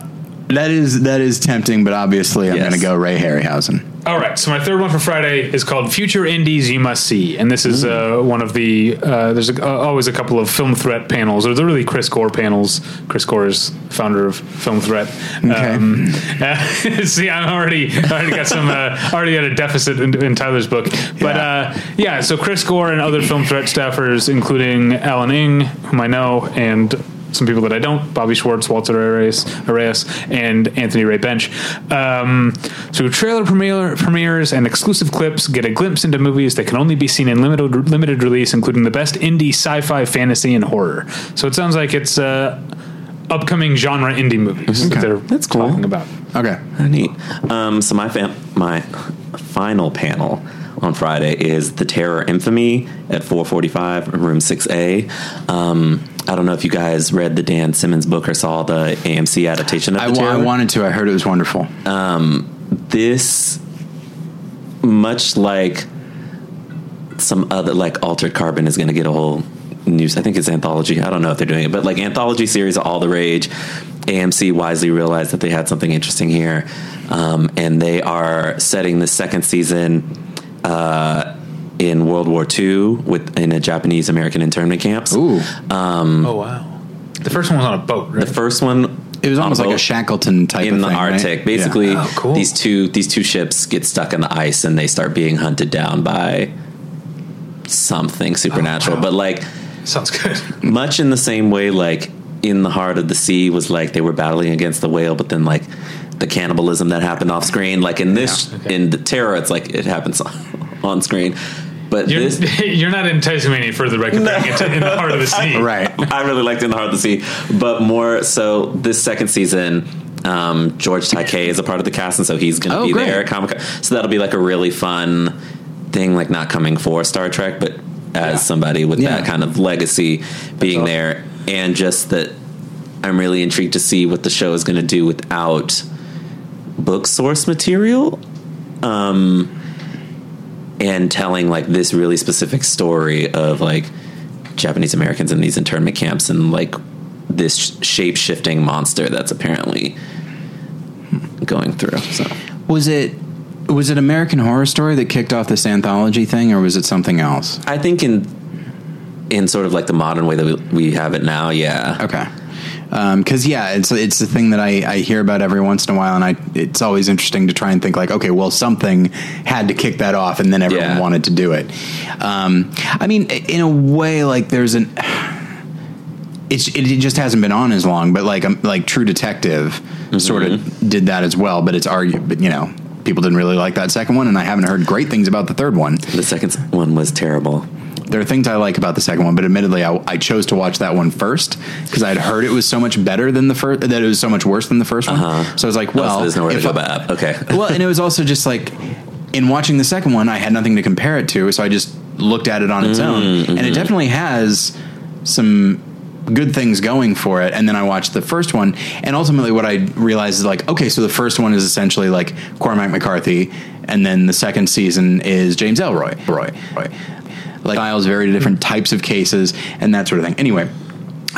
that is that is tempting, but obviously I'm Yes. going to go Ray Harryhausen. All right, so my third one for Friday is called Future Indies You Must See, and this is uh, one of the. Uh, there's a, uh, always a couple of Film Threat panels, or they're really Chris Gore panels. Chris Gore is founder of Film Threat. Okay. Um, [LAUGHS] see, I'm already already got some uh, already at a deficit in, in Tyler's book, but Yeah. uh, yeah. So Chris Gore and other Film Threat staffers, including Alan Ng, whom I know, and some people that I don't, Bobby Schwartz, Walter Arias, Arias and Anthony Ray Bench. Um, through trailer premiere, premieres and exclusive clips, get a glimpse into movies that can only be seen in limited limited release, including the best indie sci-fi, fantasy, and horror. So it sounds like it's uh, upcoming genre indie movies that they're That's cool. talking about. Okay. Neat. Um, so my fam- my final panel on Friday is the Terror Infamy at 4:45, room 6A. Um, I don't know if you guys read the Dan Simmons book or saw the AMC adaptation of I, the I wanted to. I heard it was wonderful. this much like some other like altered carbon is going to get a whole news i think it's anthology i don't know if they're doing it but like anthology series all the rage amc wisely realized that they had something interesting here um, and they are setting the second season uh, in world war ii with in a japanese american internment camps Ooh, um, oh wow! The first one was on a boat, right? the first one it was on almost like a Shackleton type in of the thing, right? Arctic. Basically, Yeah. Oh, cool. these two these two ships get stuck in the ice and they start being hunted down by something oh, supernatural. wow. But like Sounds good. [LAUGHS] much in the same way, like in the heart of the sea was like they were battling against the whale, but then like the cannibalism that happened off screen. Like in this, Yeah, okay. in the terror, it's like it happens [LAUGHS] on screen. But You're, this, [LAUGHS] you're not enticing me any further by comparing it to In the Heart of the [LAUGHS] Sea. Right. I really liked In the Heart of the Sea, but more so this second season. Um, George Takei is a part of the cast, and so he's going to Oh, be great. there at Comic Con. So that'll be like a really fun thing, like not coming for Star Trek, but as Yeah. somebody with Yeah. that kind of legacy being awesome. there, and just that I'm really intrigued to see what the show is going to do without book source material. Um, and telling like this really specific story of like Japanese Americans in these internment camps and like this shape shifting monster that's apparently going through. So Was it was it American Horror Story that kicked off this anthology thing, or was it something else? I think in in sort of like the modern way that we, we have it now, yeah. Okay. Because yeah, it's it's the thing that I, I hear about every once in a while, and I it's always interesting to try and think like, okay, well, something had to kick that off, and then everyone Yeah. wanted to do it. Um, I mean, in a way, like there's an it's it, just hasn't been on as long, but like um, like True Detective sort of did that as well. But it's argued, but you know, people didn't really like that second one, and I haven't heard great things about the third one. The second one was terrible. There are things I like about the second one, but admittedly, I, I chose to watch that one first because I'd heard it was so much better than the first, that it was so much worse than the first one. Uh-huh. So I was like, Well, well, there's nowhere to go I- back. Okay. [LAUGHS] well, and it was also just like in watching the second one, I had nothing to compare it to, so I just looked at it on its own, mm, and it mm-hmm. definitely has some good things going for it. And then I watched the first one, and ultimately, what I realized is like, okay, so the first one is essentially like Cormac McCarthy, and then the second season is James Ellroy. Roy, Roy. Like styles, very different types of cases, and that sort of thing. Anyway,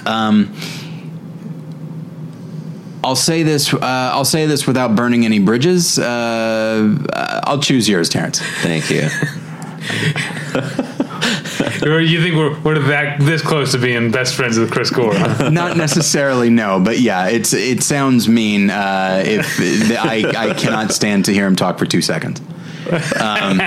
um, I'll say this. Uh, I'll say this without burning any bridges. Uh, uh, I'll choose yours, Terrence. Thank you. [LAUGHS] You think we're, we're that this close to being best friends with Chris Gore? [LAUGHS] Not necessarily, no, but yeah, it's it sounds mean. Uh, if I I cannot stand to hear him talk for two seconds. Um,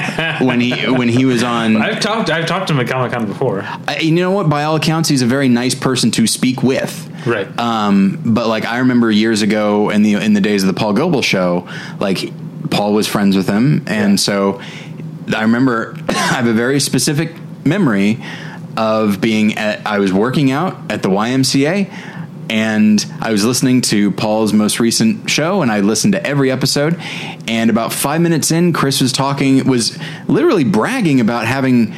when he when he was on, [LAUGHS] I've talked I've talked to him at Comic Con before. I, you know what? By all accounts, he's a very nice person to speak with. Right. Um, but like I remember years ago in the in the days of the Paul Goebel show, like Paul was friends with him, and so I remember [COUGHS] I have a very specific memory of being at I was working out at the YMCA. And I was listening to Paul's most recent show, and I listened to every episode. And about five minutes in, Chris was talking, was literally bragging about having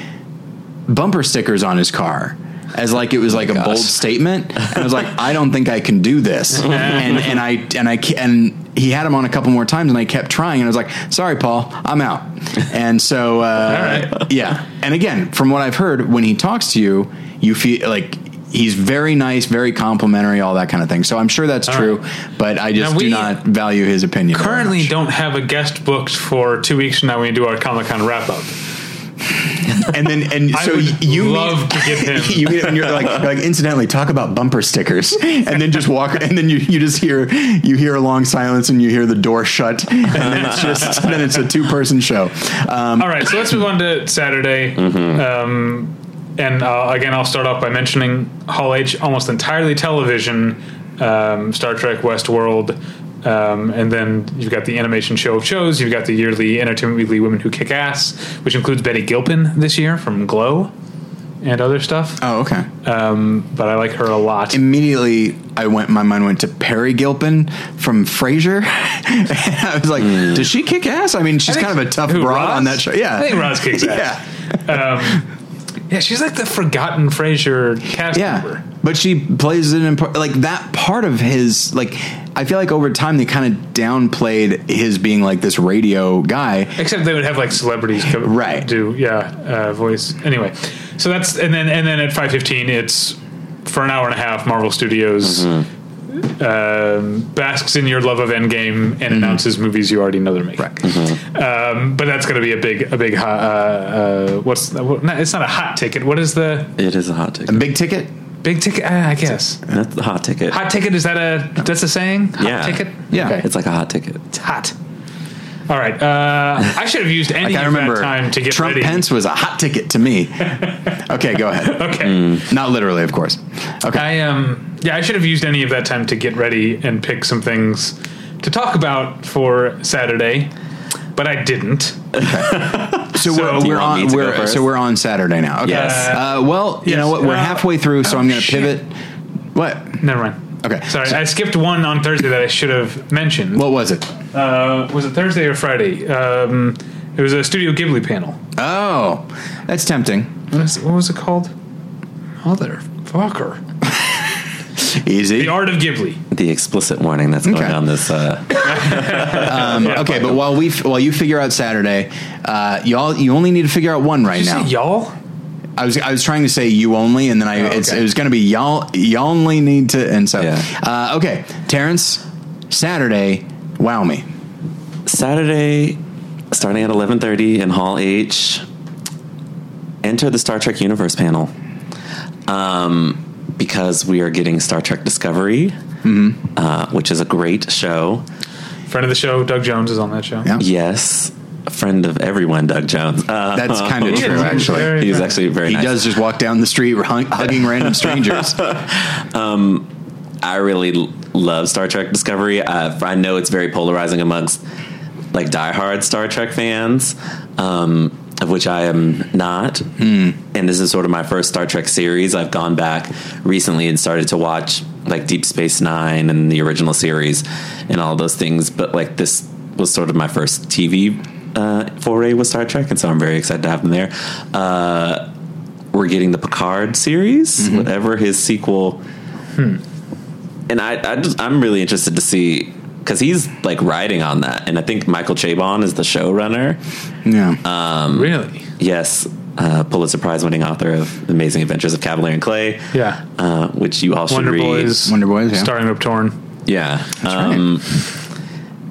bumper stickers on his car as like it was like a bold statement. And I was like I don't think I can do this. [LAUGHS] And and I and I and he had him on a couple more times and I kept trying and I was like sorry Paul I'm out. And so uh, right. yeah. And again from what I've heard when he talks to you you feel like he's very nice very complimentary all that kind of thing so I'm sure that's All true right. but I just Now, do not value his opinion very Currently, much. don't have a guest booked for two weeks from now when we do our Comic Con wrap up. [LAUGHS] and then and I so would you love meet, to get him. [LAUGHS] you meet him and you're like, you're like incidentally talk about bumper stickers and then just walk and then you, you just hear you hear a long silence and you hear the door shut and then it's just [LAUGHS] then it's a two person show um, All right, so let's move on to Saturday. Um, and uh, again, I'll start off by mentioning Hall H, almost entirely television, um, Star Trek, Westworld, um, and then you've got the animation show of shows. You've got the yearly Entertainment Weekly Women Who Kick Ass, which includes Betty Gilpin this year from Glow and other stuff. oh okay Um, but I like her a lot. immediately I went my mind went to Peri Gilpin from Frasier [LAUGHS] I was like does she kick ass I mean she's I kind of a tough who, broad Roz? on that show yeah I think Roz kicks [LAUGHS] ass. yeah Yeah, she's like the forgotten Frasier cast Yeah, member. but she plays an important like that part of his like. I feel like over time they kind of downplayed his being like this radio guy. Except they would have like celebrities come Right. do yeah uh, voice anyway. So that's and then and then at five fifteen it's for an hour and a half. Marvel Studios um, basks in your love of Endgame and announces movies you already know they're making. Um, but that's going to be a big a big hot, uh, uh, what's the, what, not, it's not a hot ticket. What is the It is a hot ticket. A big ticket. big ticket? Uh, I guess That's the hot ticket. hot ticket is that a that's a saying? Hot Yeah. ticket. Yeah. Okay. It's like a hot ticket. It's hot. All right. Uh, I should have used [LAUGHS] any Like I of remember, that time to get Trump ready. Pence was a hot ticket to me. [LAUGHS] okay, go ahead. Okay. Not literally, of course. Okay. I um yeah, I should have used any of that time to get ready and pick some things to talk about for Saturday, but I didn't. [LAUGHS] so, so we're, we're on. We're, so we're on Saturday now. Okay. Yes. Uh, well, you Yes. know what? We're Uh, halfway through, so oh, I'm going to pivot. What? Never mind. Okay. Sorry, I skipped one on Thursday that I should have mentioned. What was it? Uh, was it Thursday or Friday? Um, it was a Studio Ghibli panel. Oh, that's tempting. What, is, what was it called? Motherfucker. [LAUGHS] [LAUGHS] Easy. The Art of Ghibli. The explicit warning that's going Okay. on this. Uh, [LAUGHS] Um, [LAUGHS] okay, but while we while you figure out Saturday, uh, y'all you only need to figure out one right Did you now. say y'all? I was I was trying to say you only, and then I Oh, it's, okay. it was going to be y'all y'all only need to, and so Yeah. uh, okay, Terrence, Saturday, wow me. Saturday, starting at 11:30 in Hall H. Enter the Star Trek Universe panel. Um, because we are getting Star Trek Discovery, uh, which is a great show. Friend of the show, Doug Jones is on that show. Yeah. Yes, a friend of everyone, Doug Jones. Uh, That's kind of He true, actually. very- he's actually very He nice. does just walk down the street hug- hugging random strangers. [LAUGHS] I really love Star Trek Discovery. Uh, I know it's very polarizing amongst like diehard Star Trek fans, um, of which I am not. And this is sort of my first Star Trek series. I've gone back recently and started to watch like Deep Space Nine and the original series and all those things. But like this was sort of my first TV uh, foray with Star Trek, and so I'm very excited to have them there. Uh, we're getting the Picard series, whatever his sequel and I, I just, I'm really interested to see because he's like riding on that, and I think Michael Chabon is the showrunner. Yeah. Really? Yes, uh, Pulitzer Prize winning author of Amazing Adventures of Kavalier and Clay. Yeah. uh, which you all should Wonder read. Boys. Wonder Boys, yeah. Starring Rip Torn. Yeah, right. um,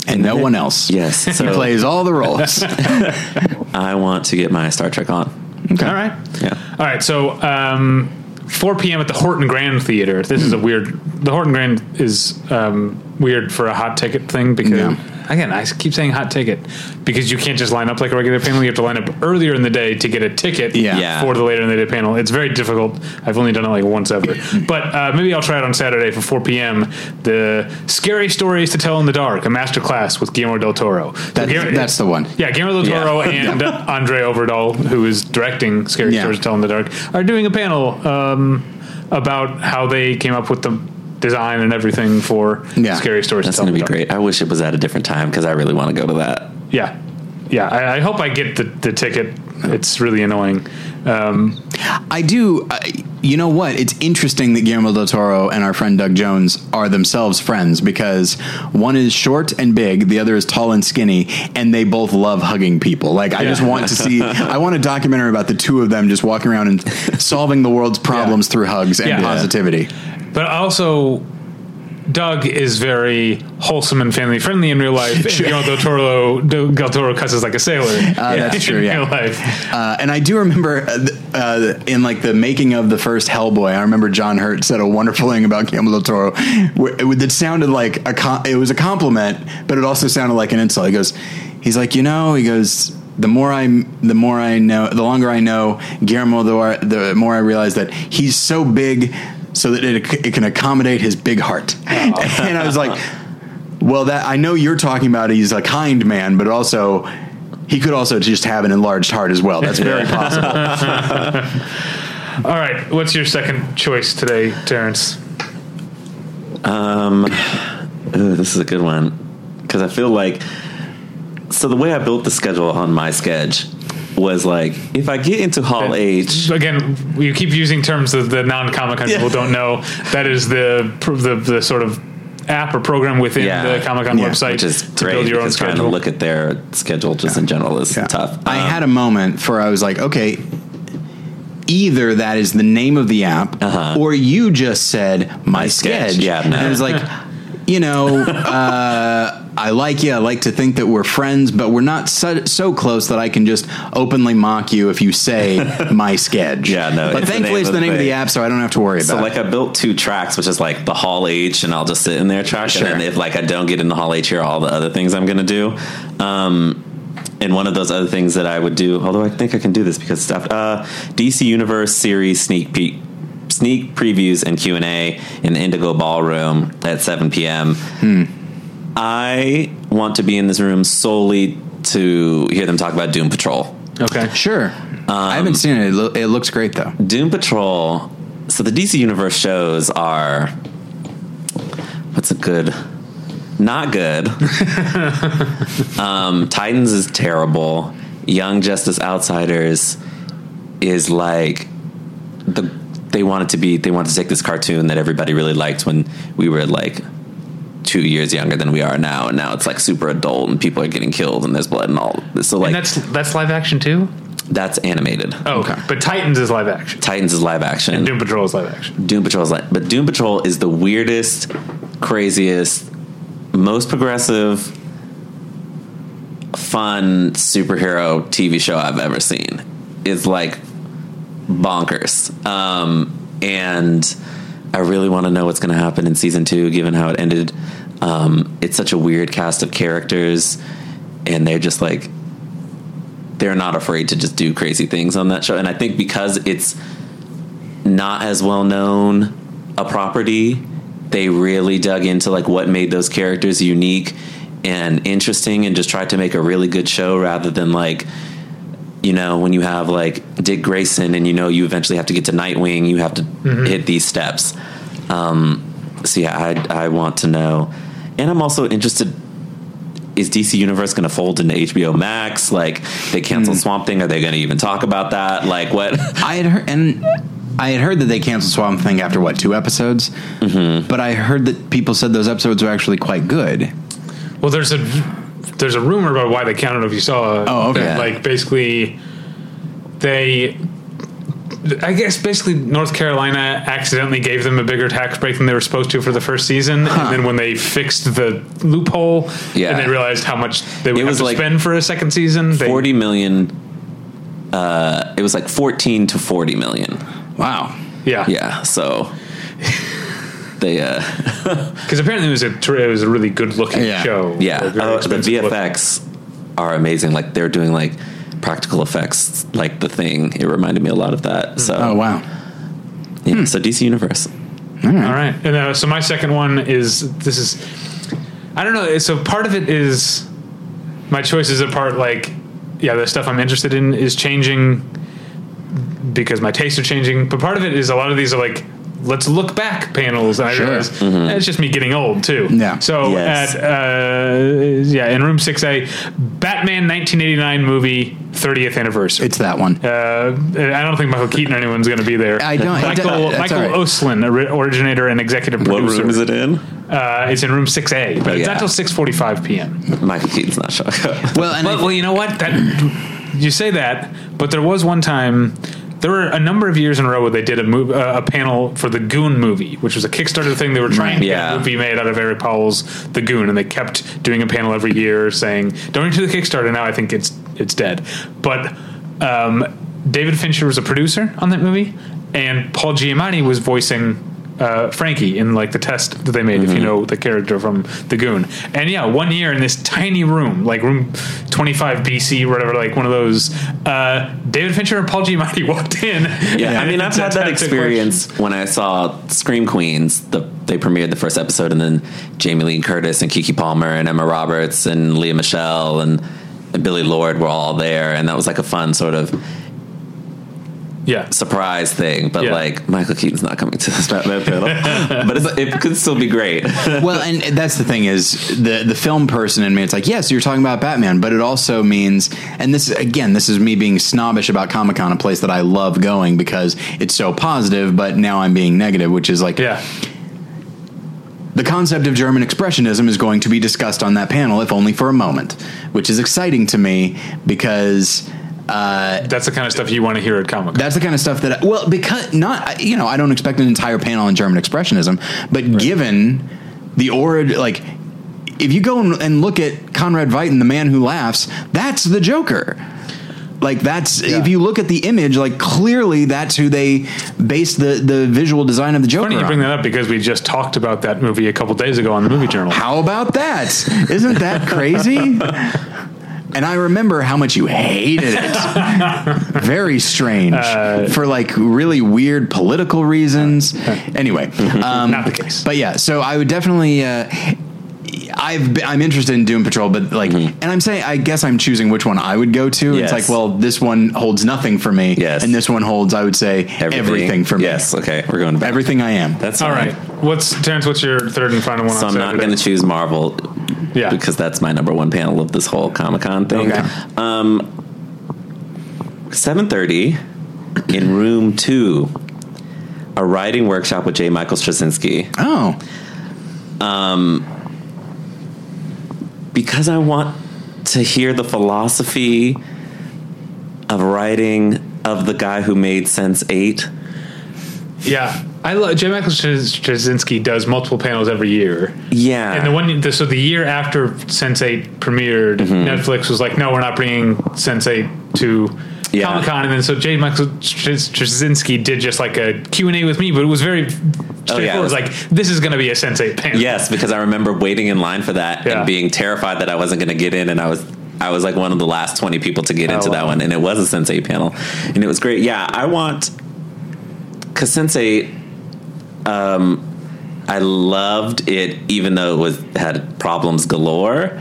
and no one else. yes. [LAUGHS] He plays all the roles. [LAUGHS] I want to get my Star Trek on. Okay. All right. Yeah, All right. So, um, 4 p.m. at the Horton Grand Theater. This is a weird. The Horton Grand is um, weird for a hot ticket thing because Yeah. again, I keep saying hot ticket because you can't just line up like a regular panel. You have to line up earlier in the day to get a ticket Yeah. Yeah. for the later in the day panel. It's very difficult. I've only done it like once ever, [LAUGHS] but uh, maybe I'll try it on Saturday for 4 p.m. The scary stories to tell in the dark, a master class with Guillermo del Toro. So That's, Guillermo- that's the one. yeah, Guillermo del Toro [LAUGHS] and André Øvredal, who is directing Scary Yeah. Stories to Tell in the Dark, are doing a panel um, about how they came up with the design and everything for Yeah. Scary Stories that's going to be great. I wish it was at a different time because I really want to go to that. Yeah. Yeah, I, I hope I get the, the ticket. It's really annoying. Um, I do. Uh, you know what? It's interesting that Guillermo del Toro and our friend Doug Jones are themselves friends because one is short and big, the other is tall and skinny, and they both love hugging people. Like, I just want to see. I want a documentary about the two of them just walking around and solving the world's problems through hugs and Yeah. positivity. But also, Doug is very wholesome and family friendly in real life. And [LAUGHS] Guillermo del Toro, del Toro cusses like a sailor. Uh, that's true, In yeah. real life. Uh, and I do remember uh, uh, in like the making of the first Hellboy, I remember John Hurt said a wonderful thing about Guillermo del Toro it sounded like a com- it was a compliment, but it also sounded like an insult. He goes, he's like, you know, he goes. The more I, the more I know, the longer I know Guillermo, the more I realize that he's so big, so that it, it can accommodate his big heart. and I was like, well, that I know you're talking about. He's a kind man, but also he could also just have an enlarged heart as well. That's very [LAUGHS] possible. All right. What's your second choice today, Terrence? Um, ooh, this is a good one because I feel like so the way I built the schedule on my sketch was like if I get into Hall H, Again, you keep using terms that the non-Comic Con people don't know. That is the the, the sort of app or program within Yeah. the Comic Con Yeah, website which is to great build your own because trying to schedule. look at their schedule just in general is tough. I Um, had a moment where I was like, okay, either that is the name of the app, Uh-huh. or you just said my, My sketch. sketch. Yeah, no. and I was like, you know, [LAUGHS] uh, I like you. I like to think that we're friends, but we're not so, so close that I can just openly mock you if you say [LAUGHS] my sketch. Yeah, no, But it's thankfully, name it's the the name of the app, so I don't have to worry so about So, like it. I built two tracks, which is like the Hall H, and I'll just sit in there track. Sure. And if like I don't get in the Hall H, here are all the other things I'm going to do. Um, and one of those other things that I would do, although I think I can do this because stuff, uh, DC Universe series sneak peek, sneak previews and Q and A in the Indigo Ballroom at 7 p.m. I want to be in this room solely to hear them talk about Doom Patrol. Okay. Sure. I haven't seen it. It, lo- it looks great though. Doom Patrol. So the DC Universe shows are what's a good, not good. [LAUGHS] um, Titans is terrible. Young Justice Outsiders is like the they wanted to be. They wanted to take this cartoon that everybody really liked when we were like two years younger than we are now, and now it's like super adult and people are getting killed and there's blood and all. So like And that's that's live action too. that's animated. Oh, okay. But Titans is live action. Titans is live action. Doom Patrol is live action. Doom Patrol is like, but Doom Patrol is the weirdest, craziest, most progressive, fun superhero TV show I've ever seen. It's like bonkers. Um, and I really want to know what's going to happen in season two, given how it ended. Um, it's such a weird cast of characters, and they're just like they're not afraid to just do crazy things on that show. And I think because it's not as well known a property, they really dug into like what made those characters unique and interesting, and just tried to make a really good show rather than like you know, when you have like Dick Grayson and you know you eventually have to get to Nightwing, you have to hit these steps. Um, so yeah, I I want to know, and I'm also interested. Is DC Universe going to fold into HBO Max? Like they canceled Swamp Thing, are they going to even talk about that? Like what? [LAUGHS] I had heard, and I had heard that they canceled Swamp Thing after what two episodes, mm-hmm. but I heard that people said those episodes were actually quite good. Well, there's a there's a rumor about why they canceled. If you saw, Oh, okay. that, like basically, they, I guess basically North Carolina accidentally gave them a bigger tax break than they were supposed to for the first season, Huh. and then when they fixed the loophole, Yeah. and they realized how much they would It have to like spend for a second season, they, Forty million. Uh, it was like fourteen to forty million. Wow. yeah, Yeah, so they uh [LAUGHS] because apparently it was a it was a really good looking Yeah. show, yeah uh, the expensive looking. VFX are amazing. Like they're doing like practical effects, like the thing. It reminded me a lot of that. So Oh wow. yeah, so DC Universe. All right. And uh, so my second one is this is I don't know. So part of it is my choices are part like yeah, the stuff I'm interested in is changing because my tastes are changing. But part of it is a lot of these are like let's look back panels, and I Sure. realize eh, it's just me getting old too. Yeah. So Yes. at uh, yeah, in room six A, Batman 1989 movie 30th anniversary. It's that one. Uh, I don't think Michael Keaton or anyone's going to be there. I don't- Michael, that's Michael all right. Uslan, originator and executive producer. What room is it in? Uh, it's in room 6A, but it's not until 6:45 p.m. Michael Keaton's not showing up. Well, and Well, well, you know what? That you say that, but there was one time. There were a number of years in a row where they did a move, uh, a panel for the Goon movie, which was a Kickstarter thing. They were trying to get Yeah. a movie made out of Eric Powell's The Goon, and they kept doing a panel every year saying, "Donate to the Kickstarter." Now I think it's it's dead, but um, David Fincher was a producer on that movie, and Paul Giamatti was voicing uh, Frankie in like the test that they made. If you know the character from The Goon, and yeah, one year in this tiny room, like room twenty five BC, whatever, like one of those, uh, David Fincher and Paul Giamatti [LAUGHS] walked in. Yeah, I [LAUGHS] mean, I've had that experience when I saw Scream Queens. The they premiered the first episode, and then Jamie Lee Curtis and Keke Palmer and Emma Roberts and Lea Michele and Billie Lourd were all there, and that was like a fun sort of Yeah, surprise thing. But Yeah. like Michael Keaton's not coming to the Batman panel, [LAUGHS] but it's, it could still be great. [LAUGHS] well, and that's the thing is the the film person in me. It's like yes, you're talking about Batman, but it also means, and this again, this is me being snobbish about Comic Con, a place that I love going because it's so positive. But now I'm being negative, which is like yeah, the concept of German expressionism is going to be discussed on that panel, if only for a moment, which is exciting to me because. Uh, that's the kind of stuff you want to hear at Comic Con. that's the kind of stuff that well because not you know I don't expect an entire panel on German expressionism, but given the origin like if you go and- and look at Conrad Veidt and the Man Who Laughs, that's the Joker. Like that's if you look at the image, like clearly that's who they based the the visual design of the Joker. Funny you on. bring that up because we just talked about that movie a couple days ago on the Movie Journal. How about that? Isn't that crazy? [LAUGHS] And I remember how much you hated it. [LAUGHS] Very strange for like really weird political reasons. [LAUGHS] Anyway, um, Not the case. But yeah, so I would definitely. Uh, I've been, I'm interested in Doom Patrol, but like, and I'm saying I guess I'm choosing which one I would go to. Yes. It's like, well, this one holds nothing for me, Yes. and this one holds, I would say, everything, for me. Yes, okay, we're going back. everything I am. That's All fine. right, what's Terrence? What's your third and final one? So on I'm not going to choose Marvel Yeah. because that's my number one panel of this whole Comic Con thing. Okay. Um, 7:30 in room two, a writing workshop with J. Michael Straczynski Oh, because I want to hear the philosophy of writing of the guy who made Sense8. Yeah, I love J. Michael Straczynski does multiple panels every year, Yeah, and the one the, so the year after Sense8 premiered, Mm-hmm. Netflix was like, "No, we're not bringing Sense8 to." Yeah. Comic Con, and then so J. Michael Straczynski did just like a Q and A with me, but it was very Oh, yeah, it was- like this is going to be a Sense8 panel. Yes, because I remember waiting in line for that Yeah. and being terrified that I wasn't going to get in, and I was I was like one of the last twenty people to get into that one, and it was a Sense8 panel, and it was great. Yeah, I want because Sense8, um, I loved it, even though it was had problems galore.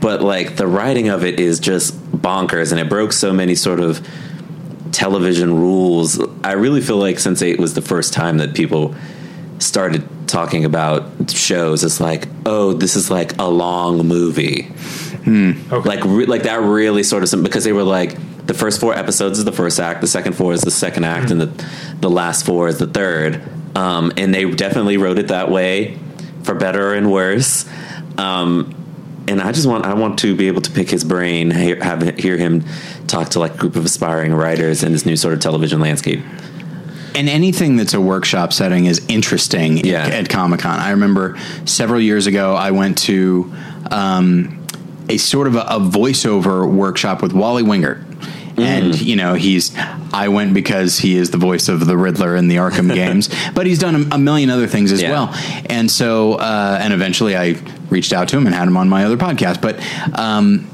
But like the writing of it is just bonkers, and it broke so many sort of television rules. I really feel like Sense8 was the first time that people started talking about shows it's like, oh, this is like a long movie. Okay. Like, re- like that really sort of because they were like the first four episodes is the first act, the second four is the second act, and the the last four is the third. Um, and they definitely wrote it that way, for better and worse. Um, and I just want I want to be able to pick his brain, hear, have hear him talk to like a group of aspiring writers in this new sort of television landscape. And anything that's a workshop setting is interesting Yeah. at, at Comic Con. I remember several years ago, I went to um, a sort of a, a voiceover workshop with Wally Wingert. And you know he's. I went because he is the voice of the Riddler in the Arkham [LAUGHS] games, but he's done a, a million other things as Yeah. well. And so, uh, and eventually, I reached out to him and had him on my other podcast. But um,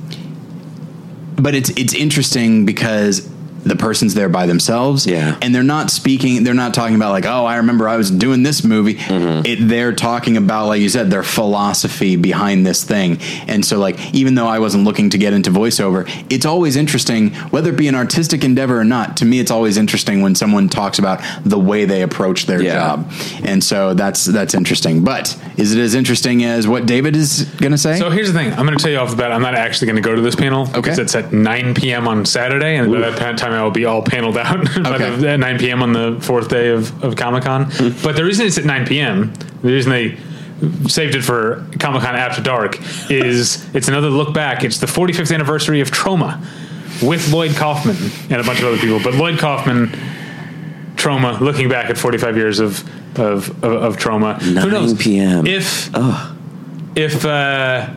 but it's it's interesting because the person's there by themselves Yeah. and they're not speaking they're not talking about like oh i remember i was doing this movie Mm-hmm. it, they're talking about like you said their philosophy behind this thing and so like even though i wasn't looking to get into voiceover it's always interesting whether it be an artistic endeavor or not to me it's always interesting when someone talks about the way they approach their Yeah. job and so that's that's interesting but is it as interesting as what david is gonna say So here's the thing. I'm going to tell you off the bat. I'm not actually going to go to this panel because it's at 9 p.m. on Saturday, and by that time I will be all paneled out [LAUGHS] by Okay. the, at 9 p.m. on the fourth day of, of Comic Con. but the reason it's at 9 p.m. The reason they saved it for Comic Con After Dark is [LAUGHS] it's another look back. It's the 45th anniversary of Troma with Lloyd Kaufman and a bunch of other people. But Lloyd Kaufman, Troma, looking back at 45 years of of, of, of Troma. Who 9 knows? p.m.. If if uh,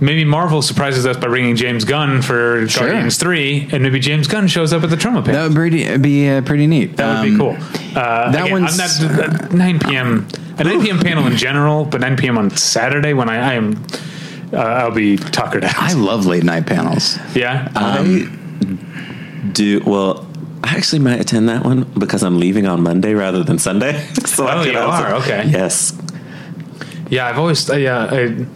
maybe Marvel surprises us by bringing James Gunn for Sure. Guardians Three, and maybe James Gunn shows up at the Troma panel. that would pretty, be uh, pretty neat That would Um, be cool. Uh, that again, one's- I'm not, uh, 9 p.m. A 9 p.m. panel in general, but 9 p.m. on Saturday when I, I am, uh, I'll be tuckered out. i love late night panels yeah, I do well. I actually might attend that one because I'm leaving on Monday rather than Sunday. [LAUGHS] so Oh, could you also- are? Okay. Yes. yeah. I've always, uh, yeah. I,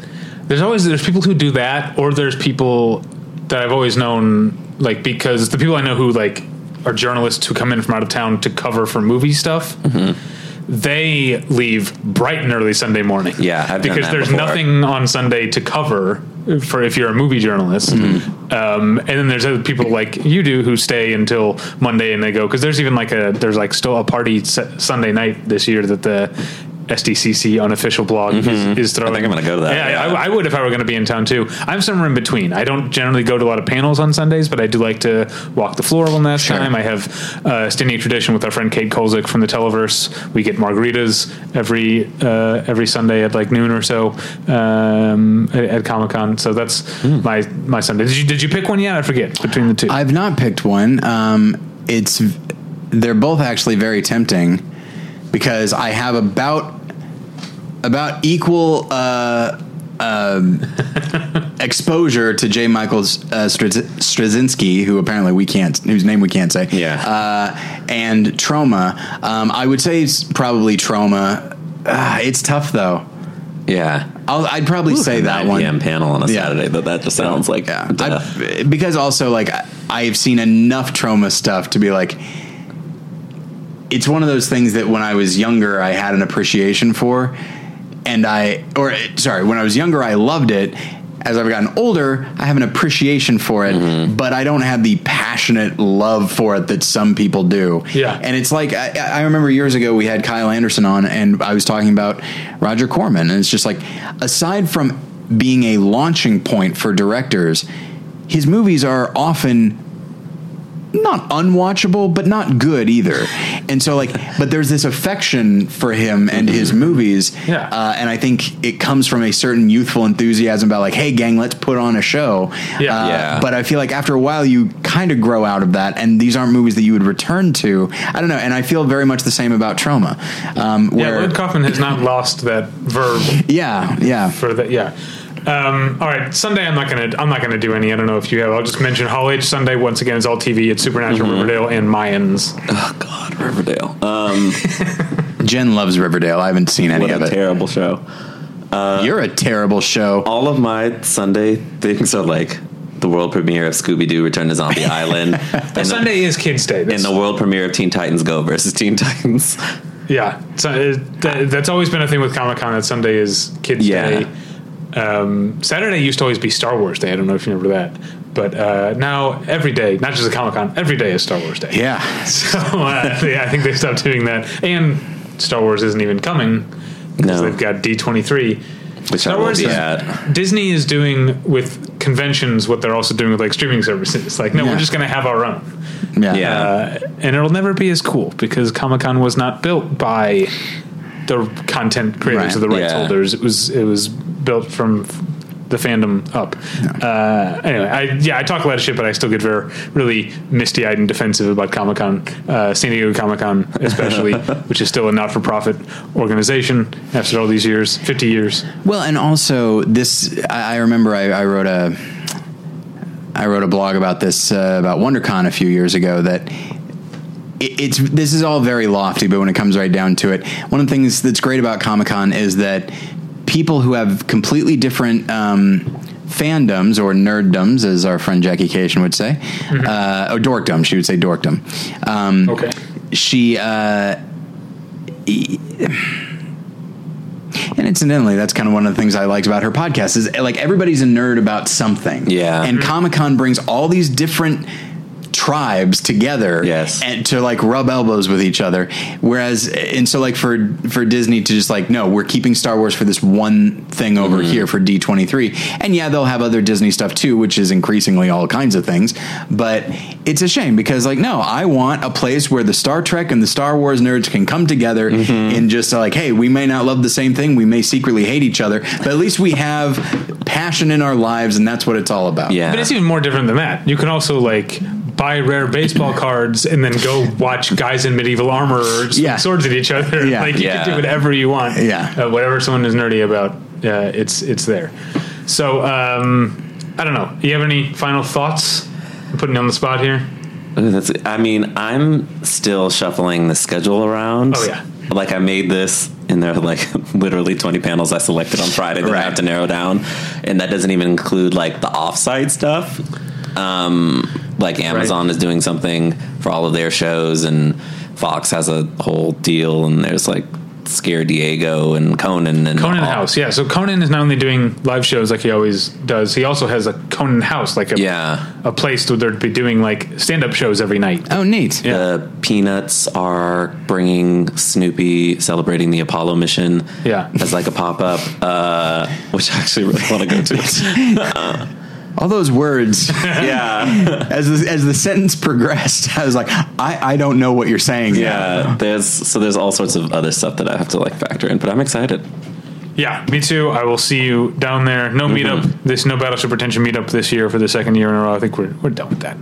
there's always there's people who do that, or there's people that I've always known, like because the people I know who like are journalists who come in from out of town to cover for movie stuff. They leave bright and early Sunday morning. Yeah, I've because there's before. nothing on Sunday to cover for if you're a movie journalist. Mm-hmm. Um, and then there's other people like you do who stay until Monday and they go because there's even like a there's like still a party Su- Sunday night this year that the SDCC unofficial blog is, is throwing. Mm-hmm. I think I'm gonna go to that, Yeah, yeah. I, I would if I were going to be in town too. I'm somewhere in between. I don't generally go to a lot of panels on Sundays, but I do like to walk the floor one last Sure. time. I have a standing tradition with our friend Kate Kulzick from the Televerse. We get margaritas every uh, every Sunday at like noon or so um, at, at Comic Con. So that's Hmm. my my Sunday. Did you did you pick one yet? I forget between the two. I've not picked one. Um, it's they're both actually very tempting because I have about about equal uh, um, [LAUGHS] exposure to J. Michaels uh, Straczynski, who apparently we can't, whose name we can't say. Yeah. Uh, and Troma. Um, I would say it's probably Troma. Uh, it's tough though. Yeah. I'll, I'd probably say A that 9 one. PM panel on a Yeah. Saturday, but that just sounds like Yeah. I, because also like I- I've seen enough Troma stuff to be like, it's one of those things that when I was younger I had an appreciation for, and I or sorry when I was younger I loved it. As I've gotten older, I have an appreciation for it, Mm-hmm. but I don't have the passionate love for it that some people do. Yeah. and it's like I, I remember years ago we had Kyle Anderson on, and I was talking about Roger Corman, and it's just like aside from being a launching point for directors, his movies are often not unwatchable, but not good either. And so, like, but there's this affection for him and his movies. Yeah. Uh, and I think it comes from a certain youthful enthusiasm about, like, hey, gang, let's put on a show. Yeah. Uh, Yeah. But I feel like after a while, you kind of grow out of that. And these aren't movies that you would return to. I don't know. And I feel very much the same about Troma. Um, Yeah, where, Lloyd Kaufman has not lost that verb [LAUGHS] yeah, yeah. for that. Yeah. Um, all right, Sunday. I'm not gonna. I'm not gonna do any. I don't know if you have. I'll just mention Hall H Sunday once again. It's all TV. It's Supernatural, Riverdale, and Mayans. Oh God, Riverdale. Um, [LAUGHS] Jen loves Riverdale. I haven't seen any what of a it. terrible show. You're a terrible show. All of my Sunday things are like the world premiere of Scooby Doo: Return to Zombie [LAUGHS] Island, and the, Sunday is Kids Day. and the world premiere of Teen Titans Go versus Teen Titans. yeah, so, uh, that, that's always been a thing with Comic Con. That Sunday is Kids Yeah. Day. Um, Saturday used to always be Star Wars Day. I don't know if you remember that, but uh, now every day, not just a Comic Con, every day is Star Wars Day. Yeah. [LAUGHS] So uh, yeah, I think they stopped doing that, and Star Wars isn't even coming because No. they've got D twenty three. Which Star Wars at. Disney is doing with conventions what they're also doing with like streaming services. Like, no, Yeah. we're just going to have our own, Yeah. Yeah. uh, and it'll never be as cool because Comic Con was not built by the content creators Right. or the rights Yeah. holders. It was it was built from the fandom up. Uh, anyway, I yeah, I talk a lot of shit, but I still get very really misty eyed and defensive about Comic Con, uh, San Diego Comic Con especially, [LAUGHS] which is still a not for profit organization after all these years, fifty years. Well, and also this, I, I remember I, I wrote a, I wrote a blog about this uh, about WonderCon a few years ago that. it- It's this is all very lofty, but when it comes right down to it, one of the things that's great about Comic Con is that people who have completely different um, fandoms or nerddoms, as our friend Jackie Cation would say, uh, or dorkdom, she would say dorkdom. Um, Okay. she uh, and incidentally that's kind of one of the things i liked about her podcast is like everybody's a nerd about something Yeah. and comic-con brings all these different tribes together Yes. and to like rub elbows with each other whereas and so like for for disney to just like no we're keeping star wars for this one thing over Mm-hmm. here for d23 and yeah they'll have other disney stuff too which is increasingly all kinds of things but it's a shame because like no i want a place where the star trek and the star wars nerds can come together Mm-hmm. in just like hey we may not love the same thing we may secretly hate each other but at least we have passion in our lives and that's what it's all about Yeah. But it's even more different than that. You can also like buy rare baseball [LAUGHS] cards and then go watch guys in medieval armor swing Yeah. swords at each other. Yeah. [LAUGHS] Like you Yeah. can do whatever you want. Yeah. Uh, whatever someone is nerdy about, uh, it's it's there. So um, I don't know. Do you have any final thoughts? I'm putting you on the spot here. That's, I mean, I'm still shuffling the schedule around. Oh, yeah. Like I made this, and there are like [LAUGHS] literally 20 panels I selected on Friday that I have to narrow down, and that doesn't even include like the offsite stuff. Um, like Amazon is doing something for all of their shows, and Fox has a whole deal, and there's like Scare Diego and Conan and Conan all- House, yeah. So Conan is not only doing live shows like he always does, he also has a Conan House, like a Yeah. a place where they'd be doing like stand up shows every night. oh neat Yeah. The Peanuts are bringing Snoopy celebrating the Apollo mission. Yeah. as like a pop up, uh, which I actually really want to go to. [LAUGHS] all those words [LAUGHS] yeah, as the, as the sentence progressed i was like i i don't know what you're saying yet. yeah. There's so there's all sorts of other stuff that I have to like factor in, but I'm excited. Yeah, me too. I will see you down there. No meetup. This no Battleship Pretension meetup this year for the second year in a row. I think we're we're done with that.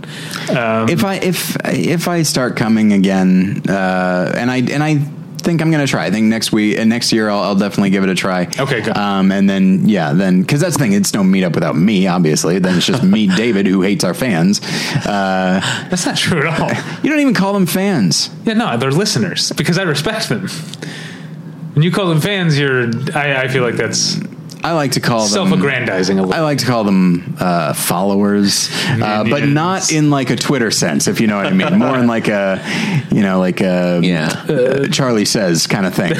if I if if I start coming again, uh, and I and I think I'm going to try. I think next week and next year I'll, I'll definitely give it a try. Okay, good. Um, and then yeah, then because that's the thing. It's no meetup without me. Obviously, then it's just me, [LAUGHS] David, who hates our fans. Uh, [LAUGHS] That's not true at all. [LAUGHS] you don't even call them fans. Yeah, no, they're listeners because I respect them. When you call them fans, you're. I, I feel like that's I like to call them self-aggrandizing a I little. like to call them uh, followers, uh, but not in like a Twitter sense, if you know what I mean. More in like a, you know, like a Yeah. uh, Charlie says kind of thing. [LAUGHS]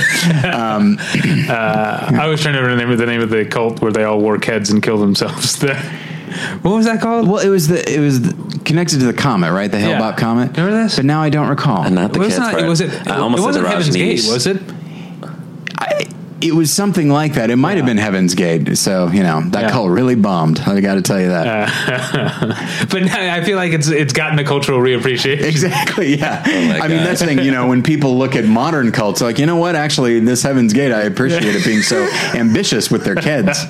I was trying to remember the name of the cult where they all wore heads and killed themselves. [LAUGHS] The, what was that called? Well, it was the it was the, connected to the comet, right? The Hale-Bopp Yeah. comet. Remember this? But now I don't recall. And not the was kids. not. part. Was it? I almost it wasn't said the Heaven's Gate, was it? I, It was something like that. It might have been Heaven's Gate. So you know that Yeah. cult really bombed. I got to tell you that. [LAUGHS] but now I feel like it's it's gotten a cultural reappreciation. Exactly. Yeah. [LAUGHS] my I mean, that's the thing. You know, when people look at modern cults, like, you know what? Actually, this Heaven's Gate, I appreciate it being so [LAUGHS] ambitious with their kids.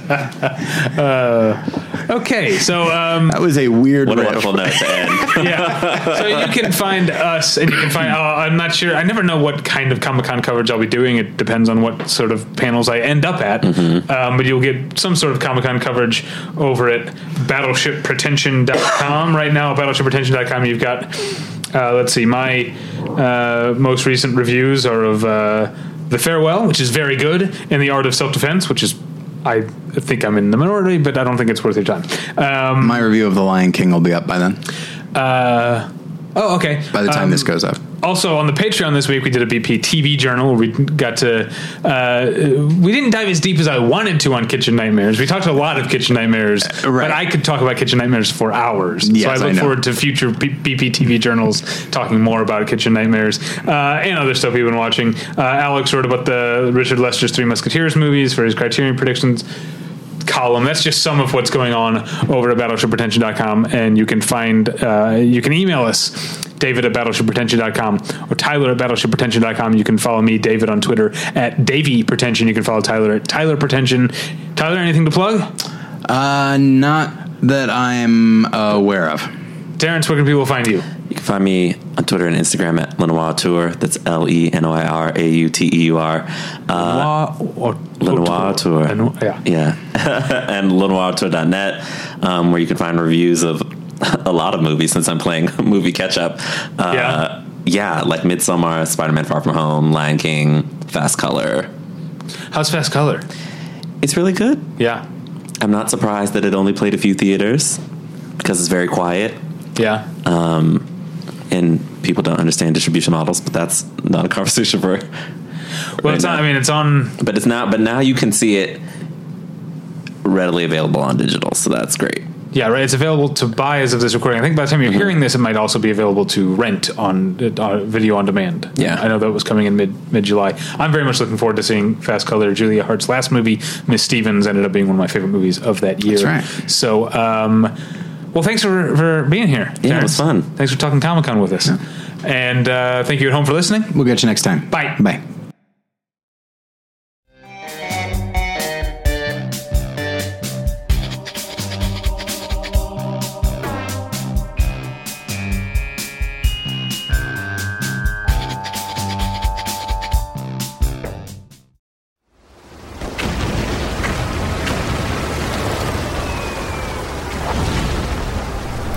Okay, so um, That was a weird. What a wonderful note to end. yeah, so you can find us, and you can find. Uh, I'm not sure. I never know what kind of Comic Con coverage I'll be doing. It depends on what sort of panels I end up at. Um, but you'll get some sort of Comic Con coverage over at BattleshipPretension.com. right now, at BattleshipPretension.com, you've got. Uh, let's see. My uh, most recent reviews are of uh, The Farewell, which is very good, and The Art of Self Defense, which is. I think I'm in the minority, but I don't think it's worth your time. Um, My review of The Lion King will be up by then. uh, oh, okay. By the time Um, this goes up. Also on the Patreon this week, we did a BP TV journal. We got to uh, we didn't dive as deep as I wanted to on Kitchen Nightmares. We talked a lot of Kitchen Nightmares, right. but I could talk about Kitchen Nightmares for hours. Yes, so I I look know. forward to future B- BP TV journals talking more about Kitchen Nightmares uh, and other stuff we've been watching. Uh, Alex wrote about the Richard Lester's Three Musketeers movies for his Criterion predictions column. That's just some of what's going on over at battleshippretension.com. And you can find, uh, you can email us, David at battleshippretension.com or Tyler at battleshippretension.com. You can follow me, David, on Twitter at Davy Pretension. You can follow Tyler at Tyler Pretension. Tyler, anything to plug? Uh, not that I'm aware of. Terrence, where can people find you? You can find me on Twitter and Instagram at Lenoir Auteur. That's L E N O I R A U T E U R. Uh, Lenoir Auteur. Lenoir, yeah. Yeah. [LAUGHS] and LenoirAuteur.net, um, where you can find reviews of [LAUGHS] a lot of movies since I'm playing [LAUGHS] movie catch up. Uh, Yeah. Yeah, like Midsommar, Spider Man Far From Home, Lion King, Fast Color. How's Fast Color? It's really good. Yeah. I'm not surprised that it only played a few theaters because it's very quiet Yeah. And people don't understand distribution models, but that's not a [LAUGHS] conversation for. well, it's now. on, I mean, it's on. But it's not. But now you can see it readily available on digital, so that's great. Yeah, right. It's available to buy as of this recording. I think by the time Mm-hmm. you're hearing this, it might also be available to rent on uh, video on demand. Yeah. I know that was coming in mid mid July. I'm very much looking forward to seeing Fast Color. Julia Hart's last movie, Miss Stevens, ended up being one of my favorite movies of that year. That's right. So, um, well, thanks for for being here. Yeah, it was fun. Thanks for talking Comic Con with us, and uh, thank you at home for listening. We'll get you next time. Bye. Bye.